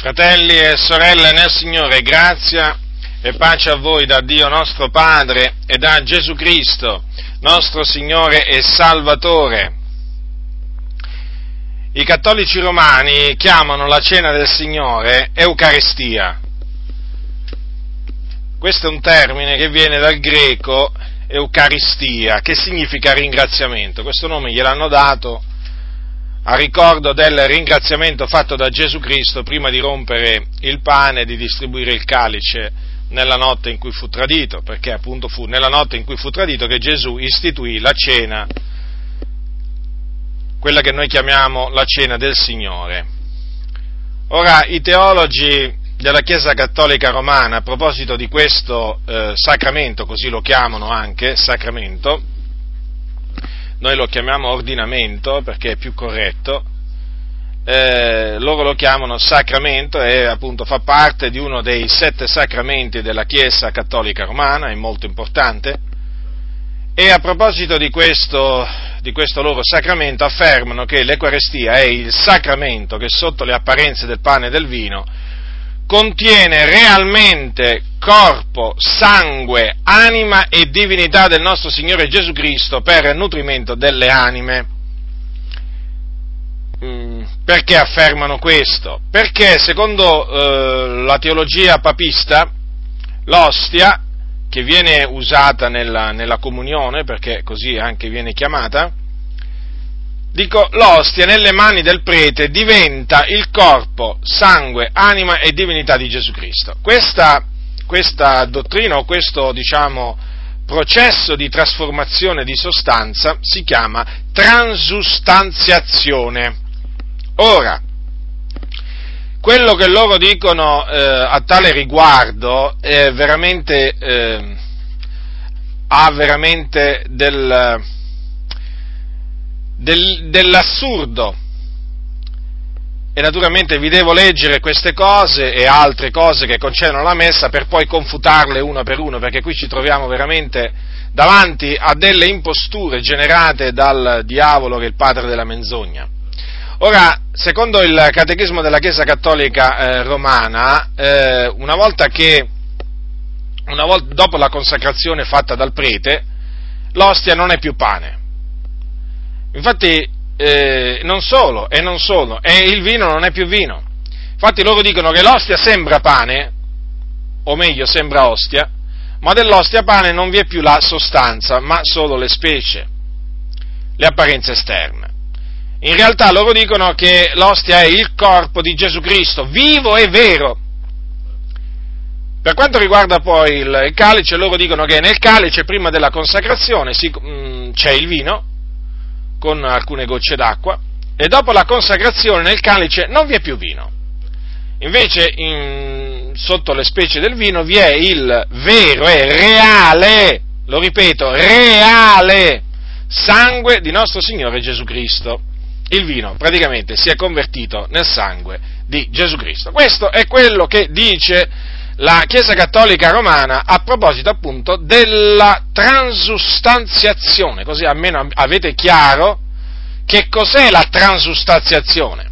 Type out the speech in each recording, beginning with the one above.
Fratelli e sorelle nel Signore, grazia e pace a voi da Dio nostro Padre e da Gesù Cristo, nostro Signore e Salvatore. I cattolici romani chiamano la cena del Signore Eucaristia. Questo è un termine che viene dal greco Eucaristia, che significa ringraziamento. Questo nome gliel'hanno dato a ricordo del ringraziamento fatto da Gesù Cristo prima di rompere il pane e di distribuire il calice nella notte in cui fu tradito, perché appunto fu nella notte in cui fu tradito che Gesù istituì la cena, quella che noi chiamiamo la cena del Signore. Ora, i teologi della Chiesa Cattolica Romana, a proposito di questo eh, sacramento, così lo chiamano anche, sacramento, noi lo chiamiamo ordinamento perché è più corretto, eh, loro lo chiamano sacramento e appunto fa parte di uno dei sette sacramenti della Chiesa Cattolica Romana, è molto importante. E a proposito di questo, di questo loro sacramento affermano che l'Eucarestia è il sacramento che sotto le apparenze del pane e del vino contiene realmente corpo, sangue, anima e divinità del nostro Signore Gesù Cristo per nutrimento delle anime. Mm, perché affermano questo? Perché secondo eh, la teologia papista l'ostia, che viene usata nella, nella comunione, perché così anche viene chiamata, Dico, l'ostia nelle mani del prete diventa il corpo, sangue, anima e divinità di Gesù Cristo. Questa, questa dottrina o questo, diciamo, processo di trasformazione di sostanza si chiama transustanziazione. Ora, quello che loro dicono eh, a tale riguardo veramente, eh, ha veramente del del, dell'assurdo. E naturalmente vi devo leggere queste cose e altre cose che concernono la messa per poi confutarle uno per uno, perché qui ci troviamo veramente davanti a delle imposture generate dal diavolo che è il padre della menzogna. Ora, secondo il catechismo della Chiesa Cattolica eh, Romana, eh, una volta che, una volta, dopo la consacrazione fatta dal prete, l'ostia non è più pane, Infatti, eh, non solo, e non solo, e il vino non è più vino. Infatti loro dicono che l'ostia sembra pane, o meglio sembra ostia, ma dell'ostia pane non vi è più la sostanza, ma solo le specie, le apparenze esterne. In realtà loro dicono che l'ostia è il corpo di Gesù Cristo, vivo e vero. Per quanto riguarda poi il, calice, loro dicono che nel calice, prima della consacrazione, si, mh, mm, c'è il vino, con alcune gocce d'acqua e dopo la consacrazione nel calice non vi è più vino. Invece in, sotto le specie del vino vi è il vero e reale, lo ripeto, reale sangue di nostro Signore Gesù Cristo. Il vino praticamente si è convertito nel sangue di Gesù Cristo. Questo è quello che dice la Chiesa Cattolica Romana a proposito appunto della transustanziazione, così almeno avete chiaro che cos'è la transustanziazione.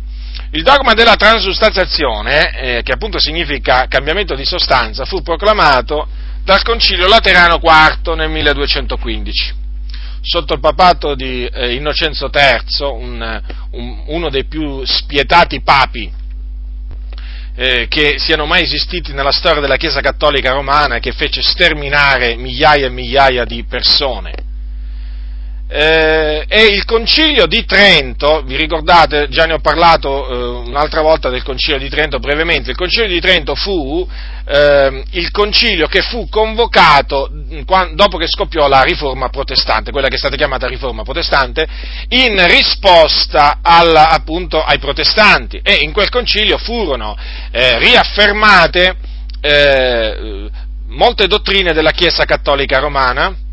Il dogma della transustanziazione, eh, che appunto significa cambiamento di sostanza, fu proclamato dal Concilio Laterano IV nel 1215 sotto il papato di eh, Innocenzo III, un, un, uno dei più spietati papi eh, che siano mai esistiti nella storia della Chiesa Cattolica Romana che fece sterminare migliaia e migliaia di persone eh, e il concilio di Trento, vi ricordate, già ne ho parlato eh, un'altra volta del concilio di Trento brevemente, il concilio di Trento fu eh, il concilio che fu convocato quando, dopo che scoppiò la riforma protestante, quella che è stata chiamata riforma protestante, in risposta al, appunto ai protestanti. E in quel concilio furono eh, riaffermate eh, molte dottrine della Chiesa cattolica romana,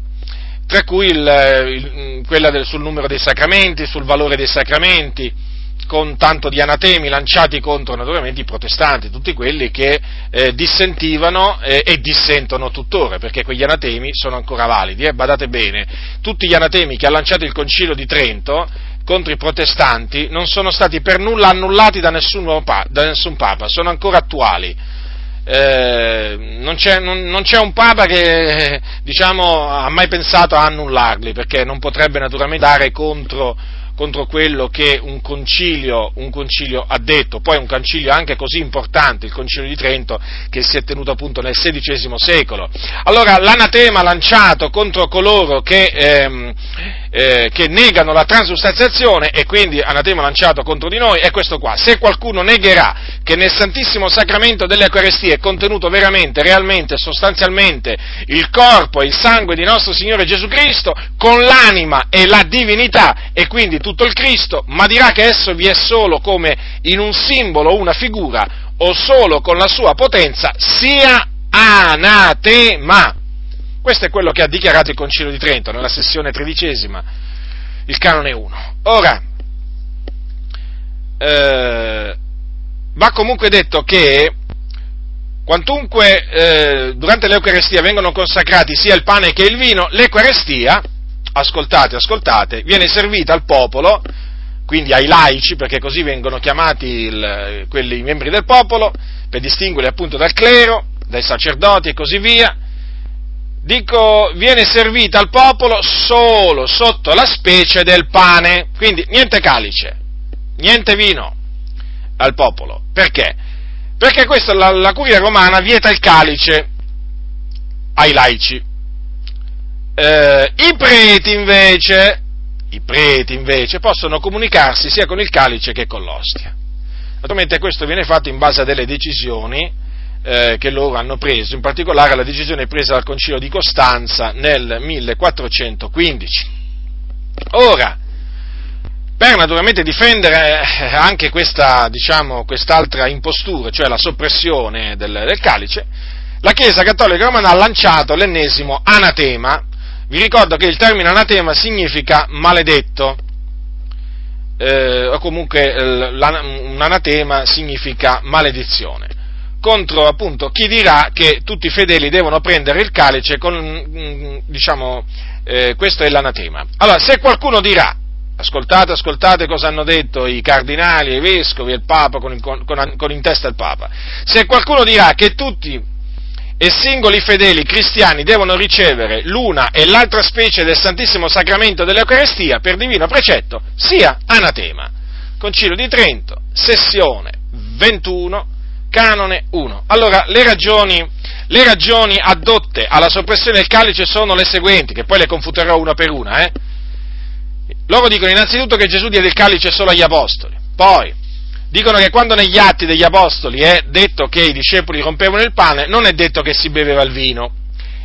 tra cui il, il, quella del, sul numero dei sacramenti, sul valore dei sacramenti, con tanto di anatemi lanciati contro naturalmente i protestanti, tutti quelli che eh, dissentivano eh, e dissentono tuttora, perché quegli anatemi sono ancora validi, eh, badate bene, tutti gli anatemi che ha lanciato il Concilio di Trento contro i protestanti non sono stati per nulla annullati da nessun, da nessun Papa, sono ancora attuali. Eh, non, c'è, non, non, c'è, un Papa che diciamo, ha mai pensato a annullarli, perché non potrebbe naturalmente dare contro contro quello che un concilio, un concilio, ha detto, poi un concilio anche così importante, il concilio di Trento, che si è tenuto appunto nel XVI secolo. Allora l'anatema lanciato contro coloro che, ehm, eh, che negano la transustanziazione e quindi anatema lanciato contro di noi è questo qua. Se qualcuno negherà che nel Santissimo Sacramento delle Eucaristie è contenuto veramente, realmente, sostanzialmente il corpo e il sangue di nostro Signore Gesù Cristo, con l'anima e la divinità e quindi tutto il Cristo, ma dirà che esso vi è solo come in un simbolo o una figura o solo con la sua potenza, sia anatema. Questo è quello che ha dichiarato il Concilio di Trento nella sessione tredicesima, il canone 1. Ora, eh, va comunque detto che quantunque eh, durante l'Eucarestia vengono consacrati sia il pane che il vino, l'Eucarestia ascoltate, ascoltate, viene servita al popolo, quindi ai laici, perché così vengono chiamati il, quelli, i membri del popolo, per distinguerli appunto dal clero, dai sacerdoti e così via, dico, viene servita al popolo solo sotto la specie del pane, quindi niente calice, niente vino al popolo. Perché? Perché questa, la, la curia romana vieta il calice ai laici. Eh, I preti invece, i preti invece possono comunicarsi sia con il calice che con l'ostia. Naturalmente questo viene fatto in base a delle decisioni eh, che loro hanno preso, in particolare la decisione presa dal Concilio di Costanza nel 1415. Ora, per naturalmente difendere eh, anche questa, diciamo, quest'altra impostura, cioè la soppressione del, del calice, la Chiesa Cattolica Romana ha lanciato l'ennesimo anatema. Vi ricordo che il termine anatema significa maledetto, eh, o comunque eh, un anatema significa maledizione, contro appunto chi dirà che tutti i fedeli devono prendere il calice con, mm, diciamo, eh, questo è l'anatema. Allora, se qualcuno dirà, ascoltate, ascoltate cosa hanno detto i cardinali, i vescovi il Papa con, con, con in testa il Papa, se qualcuno dirà che tutti e singoli fedeli cristiani devono ricevere l'una e l'altra specie del Santissimo Sacramento dell'Eucarestia per divino precetto, sia anatema. Concilio di Trento, sessione 21, canone 1. Allora, le ragioni, le ragioni addotte alla soppressione del calice sono le seguenti, che poi le confuterò una per una. Eh? Loro dicono innanzitutto che Gesù diede il calice solo agli apostoli, poi dicono che quando negli atti degli apostoli è detto che i discepoli rompevano il pane, non è detto che si beveva il vino.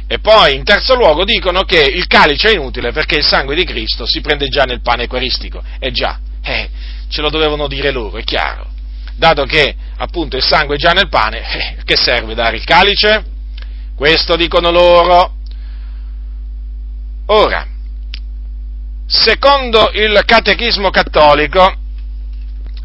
E poi, in terzo luogo, dicono che il calice è inutile perché il sangue di Cristo si prende già nel pane eucaristico. E già, eh, ce lo dovevano dire loro, è chiaro. Dato che, appunto, il sangue è già nel pane, eh, che serve dare il calice? Questo dicono loro. Ora, secondo il catechismo cattolico,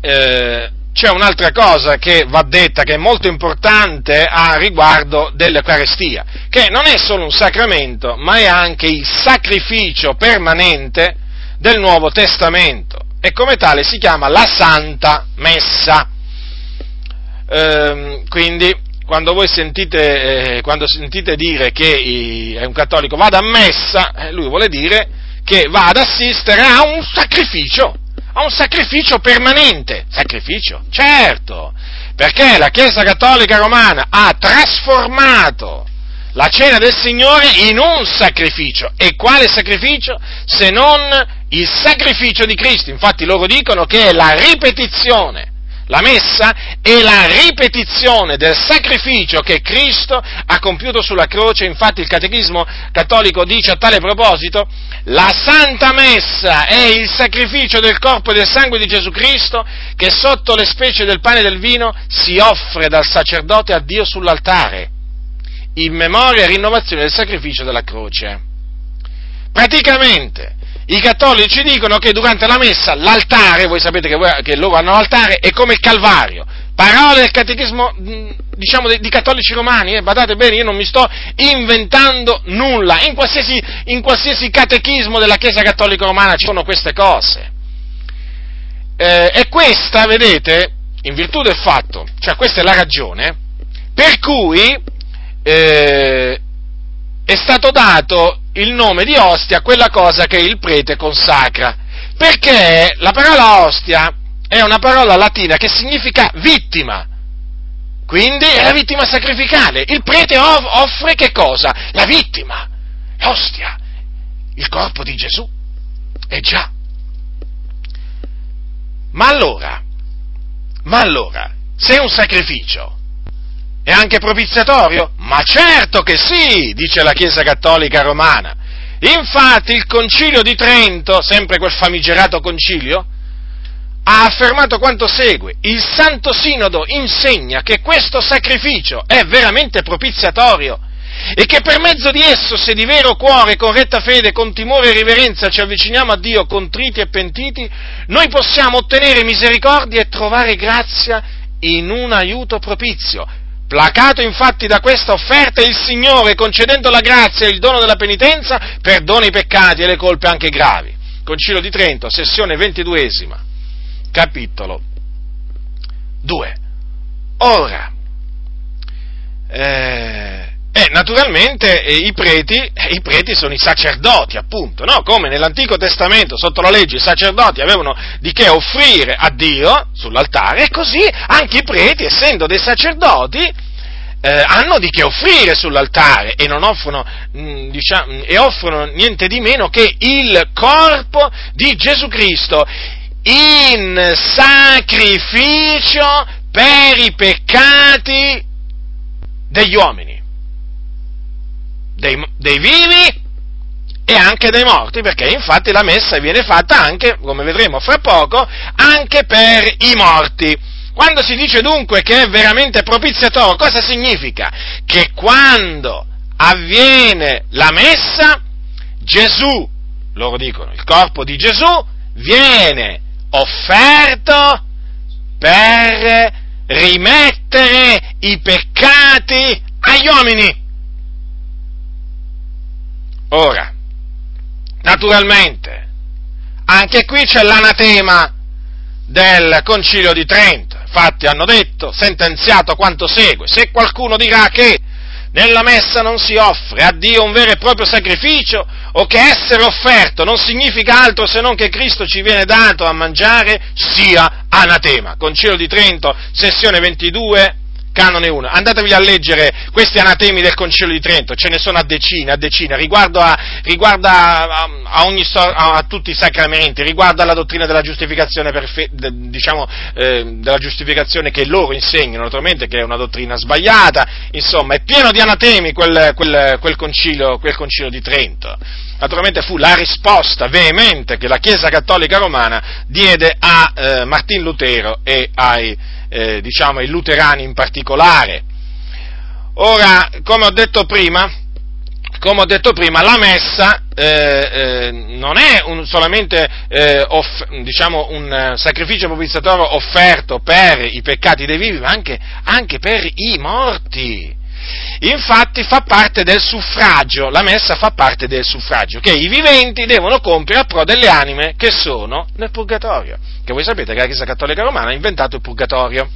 eh, c'è un'altra cosa che va detta, che è molto importante a riguardo dell'Eucarestia, che non è solo un sacramento, ma è anche il sacrificio permanente del Nuovo Testamento e come tale si chiama la Santa Messa. Ehm, quindi, quando voi sentite, eh, quando sentite dire che è un cattolico vada a messa, eh, lui vuole dire che va ad assistere a un sacrificio a un sacrificio permanente. Sacrificio? Certo, perché la Chiesa Cattolica Romana ha trasformato la cena del Signore in un sacrificio. E quale sacrificio? Se non il sacrificio di Cristo. Infatti loro dicono che è la ripetizione la messa è la ripetizione del sacrificio che Cristo ha compiuto sulla croce, infatti il catechismo cattolico dice a tale proposito, la Santa Messa è il sacrificio del corpo e del sangue di Gesù Cristo che sotto le specie del pane e del vino si offre dal sacerdote a Dio sull'altare, in memoria e rinnovazione del sacrificio della croce. Praticamente, i cattolici dicono che durante la messa l'altare, voi sapete che, voi, che loro hanno l'altare, è come il Calvario. Parole del catechismo, diciamo, di, di cattolici romani, eh, badate bene, io non mi sto inventando nulla. In qualsiasi, in qualsiasi catechismo della Chiesa Cattolica Romana ci sono queste cose. eh, è questa, vedete, in virtù del fatto, cioè questa è la ragione, per cui eh, è stato dato il nome di ostia a quella cosa che il prete consacra, perché la parola ostia è una parola latina che significa vittima, quindi è la vittima sacrificale. Il prete offre che cosa? La vittima, l'ostia, il corpo di Gesù. E già. Ma allora, ma allora, se un sacrificio è anche propiziatorio? Ma certo che sì, dice la Chiesa Cattolica Romana. Infatti il Concilio di Trento, sempre quel famigerato concilio, ha affermato quanto segue. Il Santo Sinodo insegna che questo sacrificio è veramente propiziatorio e che per mezzo di esso, se di vero cuore, con retta fede, con timore e riverenza ci avviciniamo a Dio contriti e pentiti, noi possiamo ottenere misericordia e trovare grazia in un aiuto propizio. Placato infatti da questa offerta, il Signore, concedendo la grazia e il dono della penitenza, perdona i peccati e le colpe anche gravi. Concilio di Trento, sessione ventiduesima, capitolo 2. Ora, eh, e naturalmente eh, i, preti, eh, i preti, sono i sacerdoti, appunto, no? come nell'Antico Testamento, sotto la legge, i sacerdoti avevano di che offrire a Dio sull'altare, e così anche i preti, essendo dei sacerdoti, eh, hanno di che offrire sull'altare e, offrono, mh, mm, diciamo, e offrono niente di meno che il corpo di Gesù Cristo in sacrificio per i peccati degli uomini dei, dei vivi e anche dei morti, perché infatti la messa viene fatta anche, come vedremo fra poco, anche per i morti. Quando si dice dunque che è veramente propiziatorio, cosa significa? Che quando avviene la messa, Gesù, loro dicono, il corpo di Gesù viene offerto per rimettere i peccati agli uomini. Ora, naturalmente, anche qui c'è l'anatema del Concilio di Trento. Infatti hanno detto, sentenziato quanto segue, se qualcuno dirà che nella messa non si offre a Dio un vero e proprio sacrificio o che essere offerto non significa altro se non che Cristo ci viene dato a mangiare, sia anatema. Concilio di Trento, sessione 22, canone 1. Andatevi a leggere questi anatemi del Concilio di Trento, ce ne sono a decine, a decine, riguardo a, riguardo a, a, ogni, a tutti i sacramenti, riguardo alla dottrina della giustificazione, perfe, diciamo, eh, della giustificazione che loro insegnano, naturalmente che è una dottrina sbagliata, insomma, è pieno di anatemi quel, quel, quel, concilio, quel concilio di Trento. Naturalmente fu la risposta veemente che la Chiesa Cattolica Romana diede a eh, Martin Lutero e ai eh, diciamo, i luterani in particolare. Ora, come ho detto prima, come ho detto prima, la messa eh, eh, non è un, solamente eh, off, diciamo, un sacrificio propiziatorio offerto per i peccati dei vivi, ma anche, anche per i morti. Infatti fa parte del suffragio, la messa fa parte del suffragio che i viventi devono compiere a pro delle anime che sono nel purgatorio. Che voi sapete che la Chiesa Cattolica Romana ha inventato il purgatorio.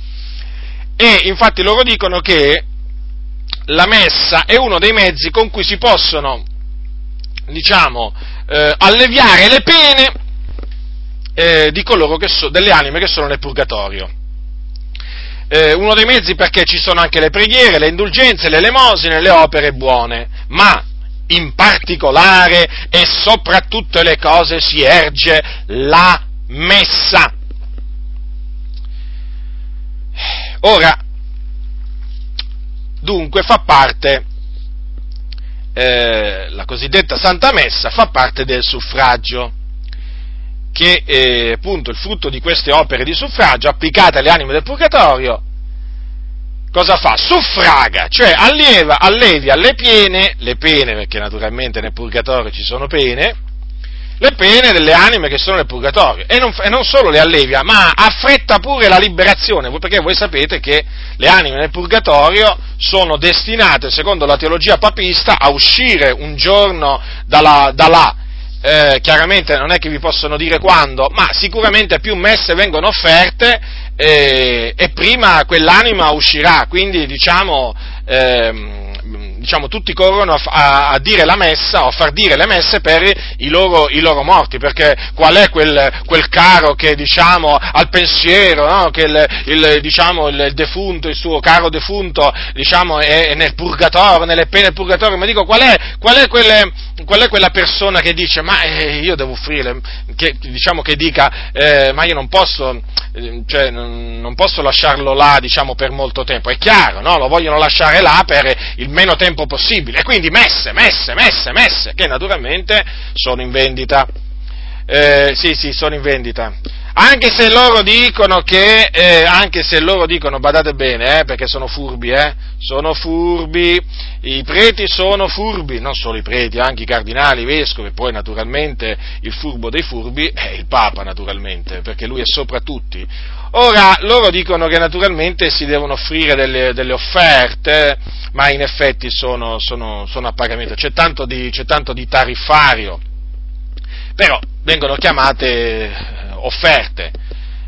E infatti loro dicono che la messa è uno dei mezzi con cui si possono, diciamo, eh, alleviare le pene eh, di coloro che so, delle anime che sono nel purgatorio eh, uno dei mezzi perché ci sono anche le preghiere, le indulgenze, le elemosine, le opere buone, ma in particolare e soprattutto le cose si erge la messa. Ora, dunque fa parte, eh, la cosiddetta Santa Messa fa parte del suffragio che eh, appunto il frutto di queste opere di suffragio applicate alle anime del purgatorio, cosa fa? Suffraga, cioè allieva, allevia le pene, le pene perché naturalmente nel purgatorio ci sono pene, le pene delle anime che sono nel purgatorio. E non, e non, solo le allevia, ma affretta pure la liberazione, perché voi sapete che le anime nel purgatorio sono destinate, secondo la teologia papista, a uscire un giorno da là eh, chiaramente non è che vi possono dire quando, ma sicuramente più messe vengono offerte eh, e prima quell'anima uscirà, quindi diciamo, ehm, diciamo, tutti corrono a, a, a, dire la messa o a far dire le messe per i loro, i loro morti, perché qual è quel, quel caro che diciamo, al pensiero, no? che il, il, diciamo, il, defunto, il suo caro defunto diciamo, è, nel purgatorio, nelle pene purgatorio, ma dico qual è, qual è, quelle, qual è quella persona che dice ma eh, io devo offrire, che, diciamo che dica eh, ma io non posso, eh, cioè, non, posso lasciarlo là diciamo, per molto tempo, è chiaro, no? lo vogliono lasciare là per il meno tempo tempo possibile. Quindi messe, messe, messe, messe, che naturalmente sono in vendita. Eh, sì, sì, sono in vendita. Anche se loro dicono che, eh, anche se loro dicono, badate bene, eh, perché sono furbi, eh, sono furbi, i preti sono furbi, non solo i preti, anche i cardinali, i vescovi, poi naturalmente il furbo dei furbi è il Papa, naturalmente, perché lui è sopra tutti. Ora, loro dicono che naturalmente si devono offrire delle, delle offerte, ma in effetti sono, sono, sono a pagamento, c'è tanto, di, c'è tanto di tariffario, però vengono chiamate eh, offerte.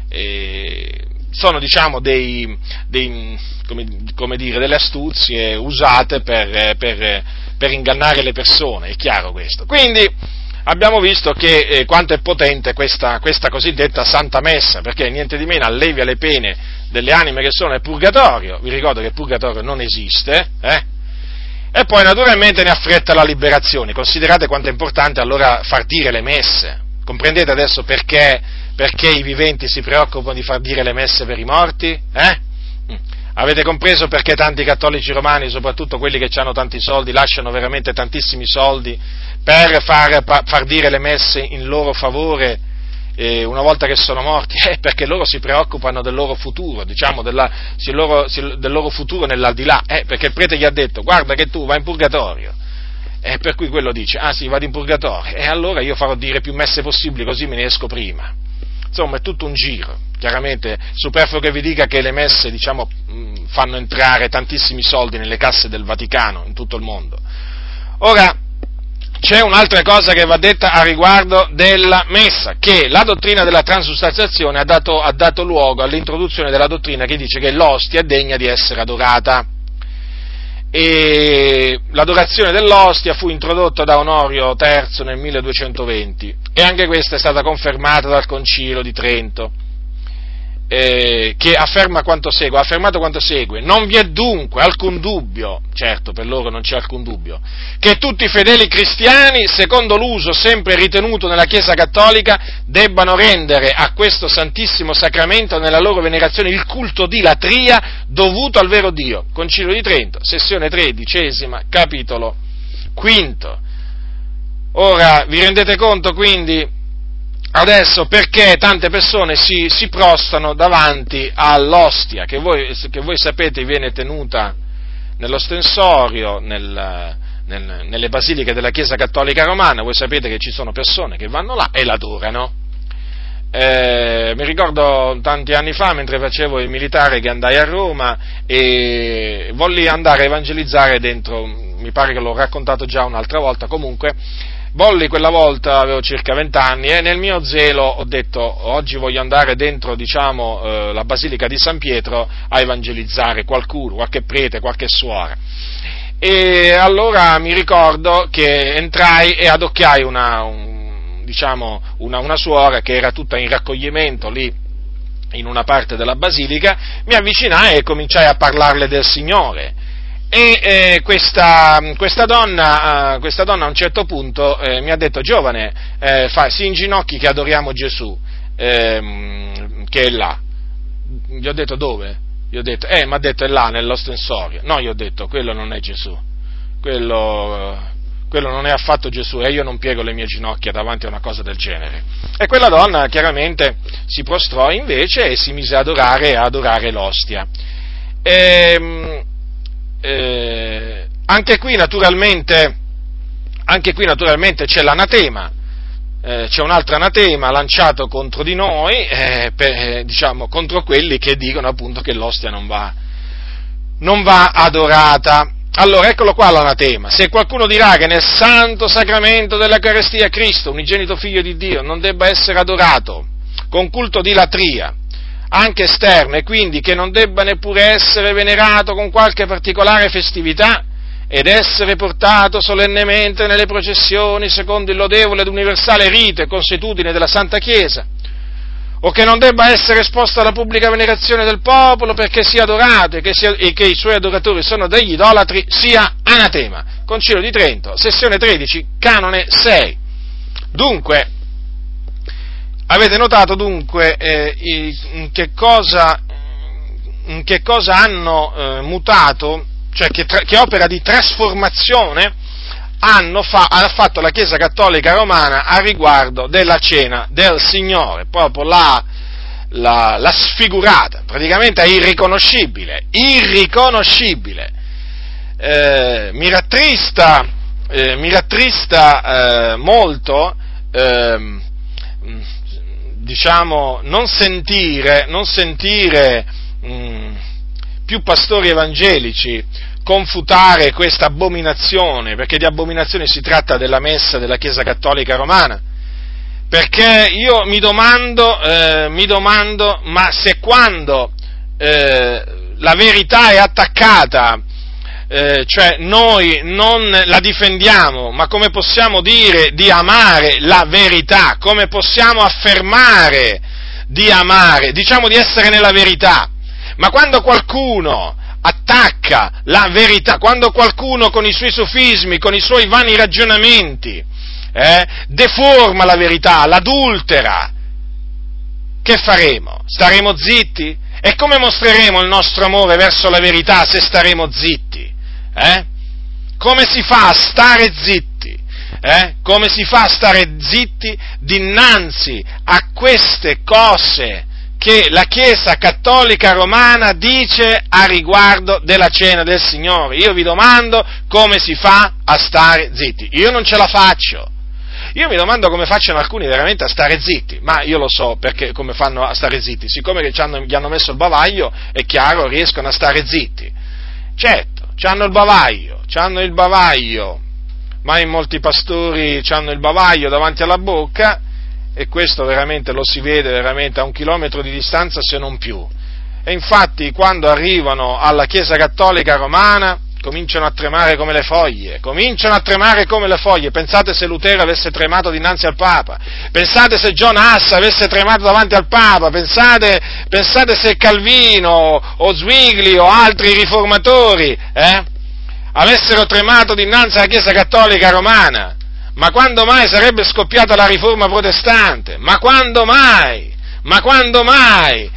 E sono diciamo dei, dei come, dire, delle astuzie usate per, per, per ingannare le persone, è chiaro questo. Quindi, abbiamo visto che eh, quanto è potente questa, questa, cosiddetta Santa Messa, perché niente di meno allevia le pene delle anime che sono nel purgatorio, vi ricordo che il purgatorio non esiste, eh? e poi naturalmente ne affretta la liberazione. Considerate quanto è importante allora far dire le messe. Comprendete adesso perché, perché i viventi si preoccupano di far dire le messe per i morti? Eh? Mm. Avete compreso perché tanti cattolici romani, soprattutto quelli che hanno tanti soldi, lasciano veramente tantissimi soldi per far, far dire le messe in loro favore eh, una volta che sono morti? Eh, perché loro si preoccupano del loro futuro, diciamo della, loro, del loro futuro nell'aldilà, eh, perché il prete gli ha detto guarda che tu vai in purgatorio. E per cui quello dice, ah sì, vado in purgatorio, e allora io farò dire più messe possibili, così me ne esco prima. Insomma, è tutto un giro. Chiaramente, superfluo che vi dica che le messe, diciamo, fanno entrare tantissimi soldi nelle casse del Vaticano, in tutto il mondo. Ora, c'è un'altra cosa che va detta a riguardo della messa, che la dottrina della transustanziazione ha ha dato luogo all'introduzione della dottrina che dice che l'ostia è degna di essere adorata e l'adorazione dell'ostia fu introdotta da Onorio III nel 1220 e anche questa è stata confermata dal Concilio di Trento eh, che afferma quanto segue, ha affermato quanto segue, non vi è dunque alcun dubbio, certo per loro non c'è alcun dubbio, che tutti i fedeli cristiani, secondo l'uso sempre ritenuto nella Chiesa Cattolica, debbano rendere a questo Santissimo Sacramento nella loro venerazione il culto di latria dovuto al vero Dio. Concilio di Trento, sessione tredicesima, capitolo quinto. Ora, vi rendete conto quindi adesso perché tante persone si, si prostano davanti all'ostia, che voi, che voi, sapete viene tenuta nell'ostensorio, nel, nel, nelle basiliche della Chiesa Cattolica Romana, voi sapete che ci sono persone che vanno là e l'adorano. Eh, mi ricordo tanti anni fa, mentre facevo il militare, che andai a Roma e volli andare a evangelizzare dentro, mi pare che l'ho raccontato già un'altra volta, comunque, Volli quella volta, avevo circa vent'anni, e nel mio zelo ho detto oggi voglio andare dentro diciamo, eh, la Basilica di San Pietro a evangelizzare qualcuno, qualche prete, qualche suora. E allora mi ricordo che entrai e adocchiai una, un, diciamo, una, una suora che era tutta in raccoglimento lì in una parte della basilica, mi avvicinai e cominciai a parlarle del Signore e eh, questa, questa, donna, uh, questa, donna, a un certo punto eh, mi ha detto, giovane, eh, fa, si inginocchi che adoriamo Gesù, ehm, che è là. Gli ho detto dove? Gli ho detto, eh, mi ha detto è là, nell'ostensorio. No, gli ho detto, quello non è Gesù, quello, quello non è affatto Gesù e io non piego le mie ginocchia davanti a una cosa del genere. E quella donna chiaramente si prostrò invece e si mise ad adorare, adorare l'ostia. E, ehm, eh, anche, qui naturalmente, anche qui naturalmente c'è l'anatema, eh, c'è un altro anatema lanciato contro di noi, eh, per, eh, diciamo, contro quelli che dicono appunto che l'ostia non va, non va adorata. allora eccolo qua l'anatema. Se qualcuno dirà che nel santo sacramento dell'Eucarestia Cristo, unigenito figlio di Dio, non debba essere adorato con culto di latria, anche esterno, e quindi che non debba neppure essere venerato con qualche particolare festività, ed essere portato solennemente nelle processioni secondo il lodevole ed universale rito e consuetudine della Santa Chiesa, o che non debba essere esposto alla pubblica venerazione del popolo perché sia adorato e che, sia, e che i suoi adoratori sono degli idolatri, sia anatema. Concilio di Trento, sessione 13, canone 6. Dunque, avete notato dunque eh, in, che cosa, in, che cosa, hanno eh, mutato cioè che, che opera di trasformazione fa, ha fatto la Chiesa Cattolica Romana a riguardo della cena del Signore, proprio la, la, la sfigurata, praticamente è irriconoscibile, irriconoscibile. Eh, mi rattrista, eh, mi rattrista eh, molto, ehm, diciamo, non sentire, non sentire mh, mm, più pastori evangelici confutare questa abominazione, perché di abominazione si tratta della messa della Chiesa Cattolica Romana. Perché io mi domando, eh, mi domando ma se quando eh, la verità è attaccata, eh, cioè noi non la difendiamo, ma come possiamo dire di amare la verità? Come possiamo affermare di amare? Diciamo di essere nella verità ma quando qualcuno attacca la verità, quando qualcuno con i suoi sofismi, con i suoi vani ragionamenti, eh, deforma la verità, l'adultera, che faremo? Staremo zitti? E come mostreremo il nostro amore verso la verità se staremo zitti? Eh? Come si fa a stare zitti? Eh? Come si fa a stare zitti dinanzi a queste cose che la Chiesa cattolica romana dice a riguardo della cena del Signore. Io vi domando come si fa a stare zitti. Io non ce la faccio. Io mi domando come facciano alcuni veramente a stare zitti, ma io lo so perché come fanno a stare zitti. Siccome hanno, gli hanno messo il bavaglio, è chiaro, riescono a stare zitti. Certo, hanno il bavaglio, hanno il bavaglio, ma in molti pastori hanno il bavaglio davanti alla bocca e questo veramente lo si vede veramente a un chilometro di distanza se non più. E infatti quando arrivano alla Chiesa Cattolica Romana cominciano a tremare come le foglie, cominciano a tremare come le foglie. Pensate se Lutero avesse tremato dinanzi al Papa, pensate se John Hass avesse tremato davanti al Papa, pensate, pensate se Calvino o Zwingli o altri riformatori eh, avessero tremato dinanzi alla Chiesa Cattolica Romana. Ma quando mai sarebbe scoppiata la riforma protestante? Ma quando mai? Ma quando mai?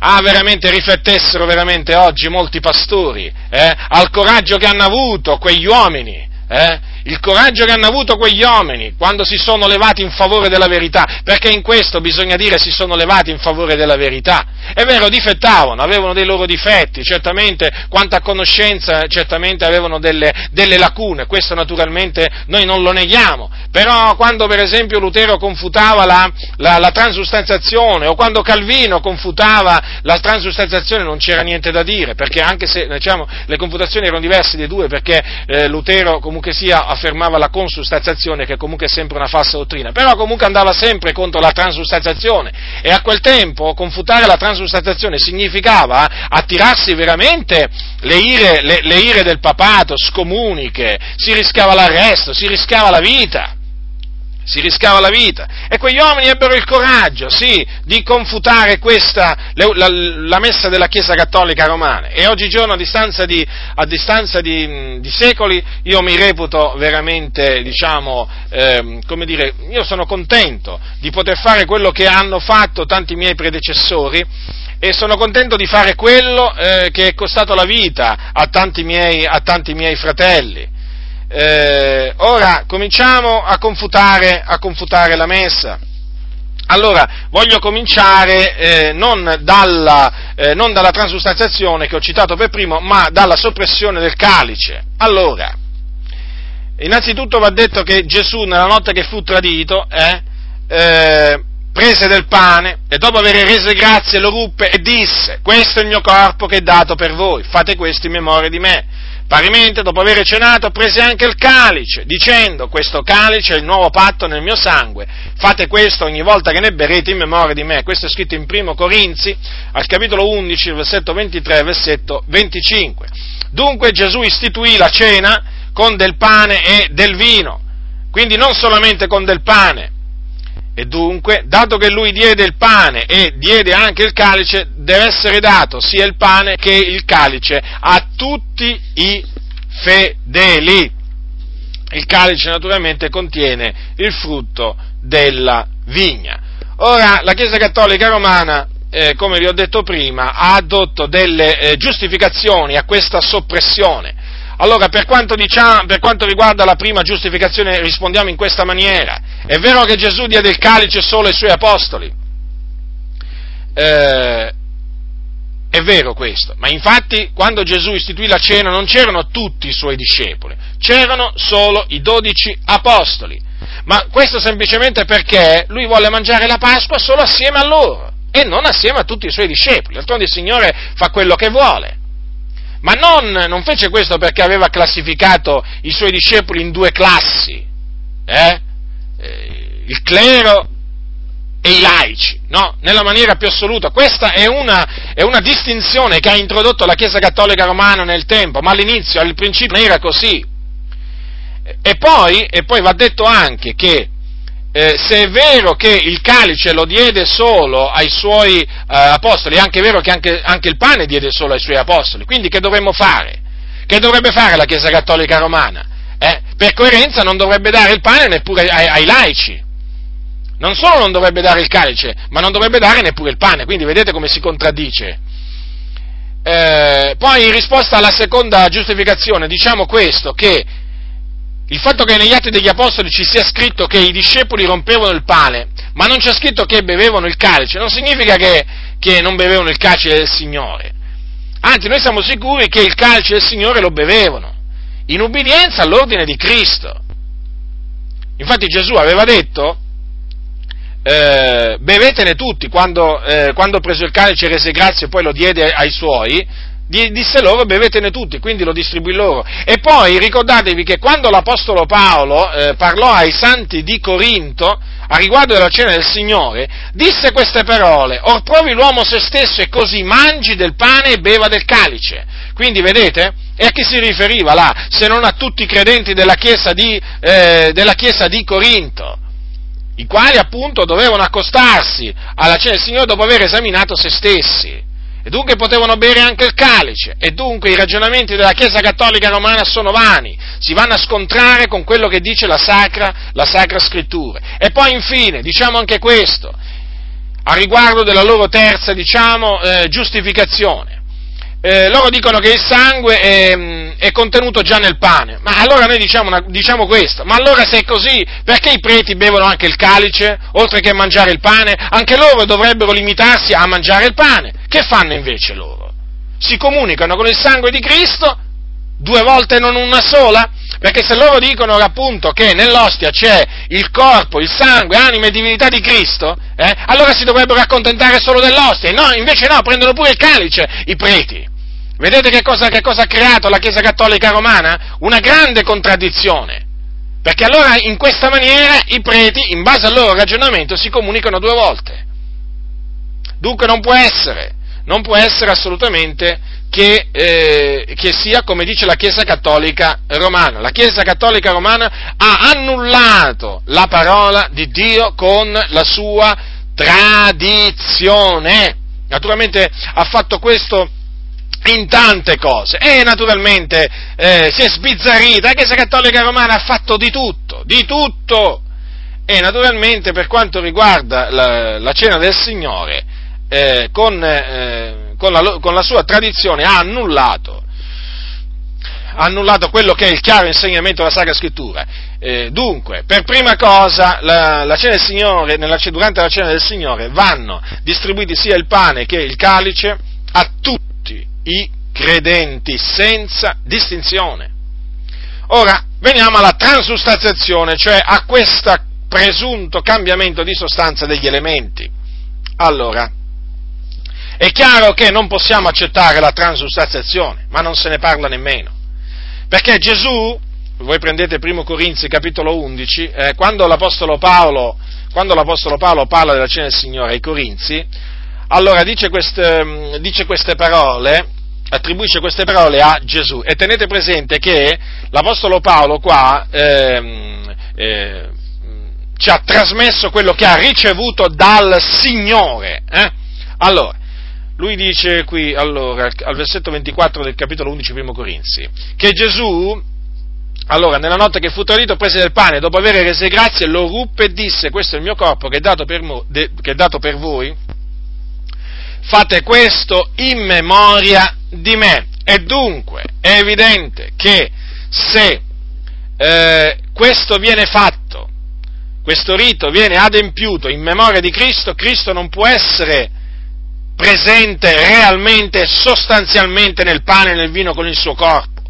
Ah, veramente riflettessero veramente oggi molti pastori eh, al coraggio che hanno avuto quegli uomini eh, il coraggio che hanno avuto quegli uomini quando si sono levati in favore della verità, perché in questo bisogna dire si sono levati in favore della verità. È vero, difettavano, avevano dei loro difetti, certamente, quanto a conoscenza, certamente avevano delle, delle lacune, questo naturalmente noi non lo neghiamo, però quando per esempio Lutero confutava la, la, la transustanziazione o quando Calvino confutava la transustanziazione non c'era niente da dire, perché anche se diciamo, le confutazioni erano diverse dei due, perché eh, Lutero comunque sia affermava la consustanziazione, che comunque è sempre una falsa dottrina, però comunque andava sempre contro la transustanziazione e a quel tempo confutare la transustanziazione significava attirarsi veramente le ire, le, le ire del papato scomuniche, si rischiava l'arresto, si rischiava la vita si rischiava la vita. E quegli uomini ebbero il coraggio, sì, di confutare questa, la, la, messa della Chiesa Cattolica Romana. E oggigiorno, a distanza, di, a distanza di, di secoli, io mi reputo veramente, diciamo, eh, come dire, io sono contento di poter fare quello che hanno fatto tanti miei predecessori e sono contento di fare quello eh, che è costato la vita a tanti miei, a tanti miei fratelli eh, ora cominciamo a confutare, a confutare, la messa. Allora, voglio cominciare eh, non, dalla, eh, non dalla transustanziazione che ho citato per primo, ma dalla soppressione del calice. Allora, innanzitutto va detto che Gesù nella notte che fu tradito, eh, eh prese del pane e dopo aver reso grazie lo ruppe e disse, questo è il mio corpo che è dato per voi, fate questo in memoria di me. Parimente, dopo aver cenato, prese anche il calice, dicendo, questo calice è il nuovo patto nel mio sangue, fate questo ogni volta che ne berrete in memoria di me. Questo è scritto in primo Corinzi, al capitolo 11, versetto 23, versetto 25. Dunque Gesù istituì la cena con del pane e del vino, quindi non solamente con del pane, e dunque, dato che lui diede il pane e diede anche il calice, deve essere dato sia il pane che il calice a tutti i fedeli. Il calice naturalmente contiene il frutto della vigna. Ora, la Chiesa Cattolica Romana, eh, come vi ho detto prima, ha addotto delle eh, giustificazioni a questa soppressione allora, per quanto, diciamo, per quanto, riguarda la prima giustificazione, rispondiamo in questa maniera. È vero che Gesù diede il calice solo ai suoi apostoli. Eh, è vero questo, ma infatti quando Gesù istituì la cena non c'erano tutti i suoi discepoli, c'erano solo i dodici apostoli. Ma questo semplicemente perché lui volle mangiare la Pasqua solo assieme a loro e non assieme a tutti i suoi discepoli. D'altronde il Signore fa quello che vuole. Ma non, non, fece questo perché aveva classificato i suoi discepoli in due classi, eh? Eh, il clero e i laici, no? Nella maniera più assoluta. Questa è una, è una, distinzione che ha introdotto la Chiesa Cattolica Romana nel tempo, ma all'inizio, al principio non era così. E poi, e poi va detto anche che eh, se è vero che il calice lo diede solo ai suoi eh, apostoli, è anche vero che anche, anche, il pane diede solo ai suoi apostoli, quindi che dovremmo fare? Che dovrebbe fare la Chiesa Cattolica Romana? Eh? Per coerenza non dovrebbe dare il pane neppure ai, ai laici. Non solo non dovrebbe dare il calice, ma non dovrebbe dare neppure il pane, quindi vedete come si contraddice. Eh, poi in risposta alla seconda giustificazione diciamo questo, che il fatto che negli atti degli apostoli ci sia scritto che i discepoli rompevano il pane, ma non c'è scritto che bevevano il calice, non significa che, che non bevevano il calice del Signore. Anzi, noi siamo sicuri che il calice del Signore lo bevevano, in ubbidienza all'ordine di Cristo. Infatti Gesù aveva detto, eh, bevetene tutti, quando, eh, quando preso il calice rese grazie e poi lo diede ai suoi, disse loro bevetene tutti, quindi lo distribuì loro. E poi ricordatevi che quando l'Apostolo Paolo eh, parlò ai santi di Corinto, a riguardo della cena del Signore, disse queste parole, or provi l'uomo se stesso e così mangi del pane e beva del calice. Quindi vedete? E a chi si riferiva là, se non a tutti i credenti della chiesa di, eh, della chiesa di Corinto? i quali appunto dovevano accostarsi alla cena del Signore dopo aver esaminato se stessi e dunque potevano bere anche il calice, e dunque i ragionamenti della Chiesa Cattolica Romana sono vani, si vanno a scontrare con quello che dice la Sacra, la Sacra Scrittura. E poi infine, diciamo anche questo, a riguardo della loro terza, diciamo, eh, giustificazione eh, loro dicono che il sangue è, mm, è, contenuto già nel pane. Ma allora noi diciamo, una, diciamo, questo, ma allora se è così, perché i preti bevono anche il calice, oltre che mangiare il pane? Anche loro dovrebbero limitarsi a mangiare il pane. Che fanno invece loro? Si comunicano con il sangue di Cristo due volte non una sola? Perché se loro dicono appunto che nell'ostia c'è il corpo, il sangue, anima e divinità di Cristo, eh, allora si dovrebbero accontentare solo dell'ostia. No, invece no, prendono pure il calice i preti. Vedete che cosa, che cosa ha creato la Chiesa Cattolica Romana? Una grande contraddizione. Perché allora in questa maniera i preti, in base al loro ragionamento, si comunicano due volte. Dunque non può essere, non può essere assolutamente che, eh, che, sia come dice la Chiesa Cattolica Romana. La Chiesa Cattolica Romana ha annullato la parola di Dio con la sua tradizione. Naturalmente ha fatto questo in tante cose e naturalmente eh, si è sbizzarrita, la Chiesa Cattolica Romana ha fatto di tutto, di tutto e naturalmente per quanto riguarda la, la cena del Signore eh, con, eh, con, la, con, la, sua tradizione ha annullato, annullato quello che è il chiaro insegnamento della Sacra Scrittura. Eh, dunque, per prima cosa, la, la cena del Signore, nella, durante la cena del Signore vanno distribuiti sia il pane che il calice a tutti i credenti, senza distinzione. Ora, veniamo alla transustanziazione, cioè a questa presunto cambiamento di sostanza degli elementi. Allora, è chiaro che non possiamo accettare la transustanziazione, ma non se ne parla nemmeno. Perché Gesù, voi prendete 1 Corinzi capitolo 11, eh, quando, l'Apostolo Paolo, quando, l'Apostolo Paolo, parla della cena del Signore ai Corinzi, allora dice queste, dice queste parole, attribuisce queste parole a Gesù. E tenete presente che l'Apostolo Paolo qua eh, eh, ci ha trasmesso quello che ha ricevuto dal Signore. Eh? Allora, lui dice qui, allora, al versetto 24 del capitolo 11 primo Corinzi, che Gesù, allora, nella notte che fu tradito, prese del pane, dopo aver rese grazie, lo ruppe e disse, questo è il mio corpo che è dato per, mo, de, che è dato per voi, fate questo in memoria di me. E dunque è evidente che se eh, questo viene fatto, questo rito viene adempiuto in memoria di Cristo, Cristo non può essere presente realmente, sostanzialmente nel pane e nel vino con il suo corpo,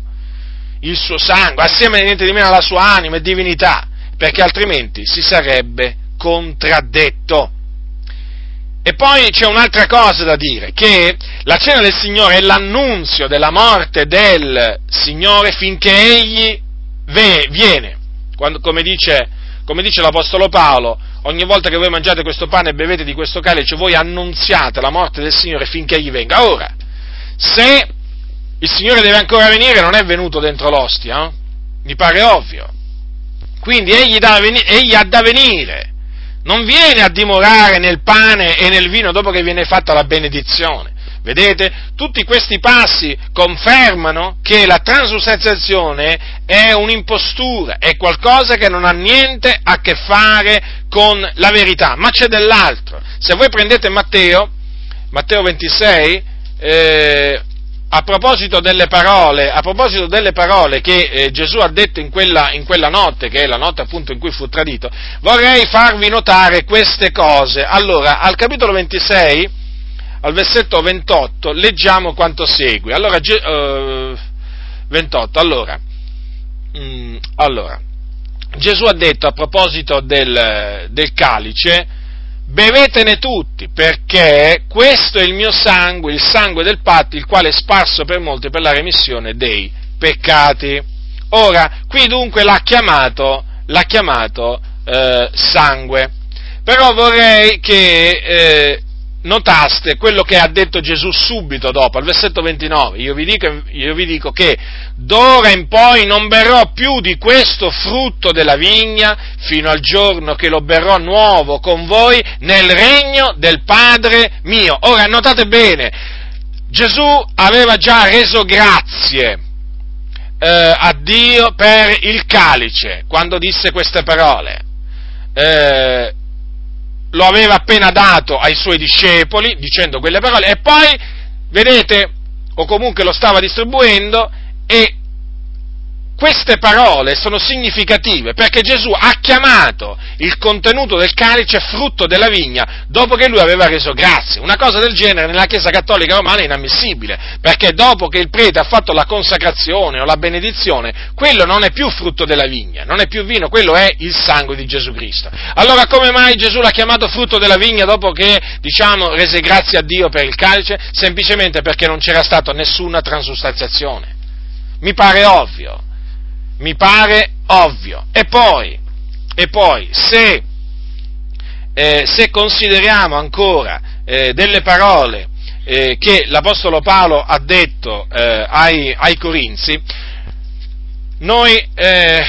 il suo sangue, assieme niente di meno alla sua anima e divinità, perché altrimenti si sarebbe contraddetto. E poi c'è un'altra cosa da dire, che la cena del Signore è l'annunzio della morte del Signore finché Egli viene, Quando, come, dice, come dice l'Apostolo Paolo, ogni volta che voi mangiate questo pane e bevete di questo calice, voi annunziate la morte del Signore finché egli venga. Ora, se il Signore deve ancora venire, non è venuto dentro l'ostia, eh? mi pare ovvio. Quindi egli, da, egli ha da venire, non viene a dimorare nel pane e nel vino dopo che viene fatta la benedizione. Vedete? Tutti questi passi confermano che la transustanziazione è un'impostura, è qualcosa che non ha niente a che fare con la verità, ma c'è dell'altro. Se voi prendete Matteo, Matteo 26, eh, a proposito delle parole, proposito delle parole che eh, Gesù ha detto in quella, in quella, notte, che è la notte appunto in cui fu tradito, vorrei farvi notare queste cose. Allora, al capitolo 26, al versetto 28, leggiamo quanto segue. Allora, uh, 28, allora, mm, allora, Gesù ha detto a proposito del, del calice, bevetene tutti, perché questo è il mio sangue, il sangue del patto, il quale è sparso per molti per la remissione dei peccati. Ora, qui dunque l'ha chiamato, l'ha chiamato eh, sangue. Però vorrei che eh, notaste quello che ha detto Gesù subito dopo, al versetto 29. Io vi, dico, io vi dico che d'ora in poi non berrò più di questo frutto della vigna fino al giorno che lo berrò nuovo con voi nel regno del Padre mio. Ora notate bene, Gesù aveva già reso grazie eh, a Dio per il calice quando disse queste parole. Eh, lo aveva appena dato ai suoi discepoli, dicendo quelle parole, e poi, vedete, o comunque lo stava distribuendo, queste parole sono significative perché Gesù ha chiamato il contenuto del calice frutto della vigna dopo che lui aveva reso grazie. Una cosa del genere nella Chiesa Cattolica Romana è inammissibile, perché dopo che il prete ha fatto la consacrazione o la benedizione, quello non è più frutto della vigna, non è più vino, quello è il sangue di Gesù Cristo. Allora come mai Gesù l'ha chiamato frutto della vigna dopo che, diciamo, rese grazie a Dio per il calice? Semplicemente perché non c'era stata nessuna transustanziazione. Mi pare ovvio mi pare ovvio. E poi, e poi se, eh, se, consideriamo ancora eh, delle parole eh, che l'Apostolo Paolo ha detto eh, ai, ai, Corinzi, noi eh,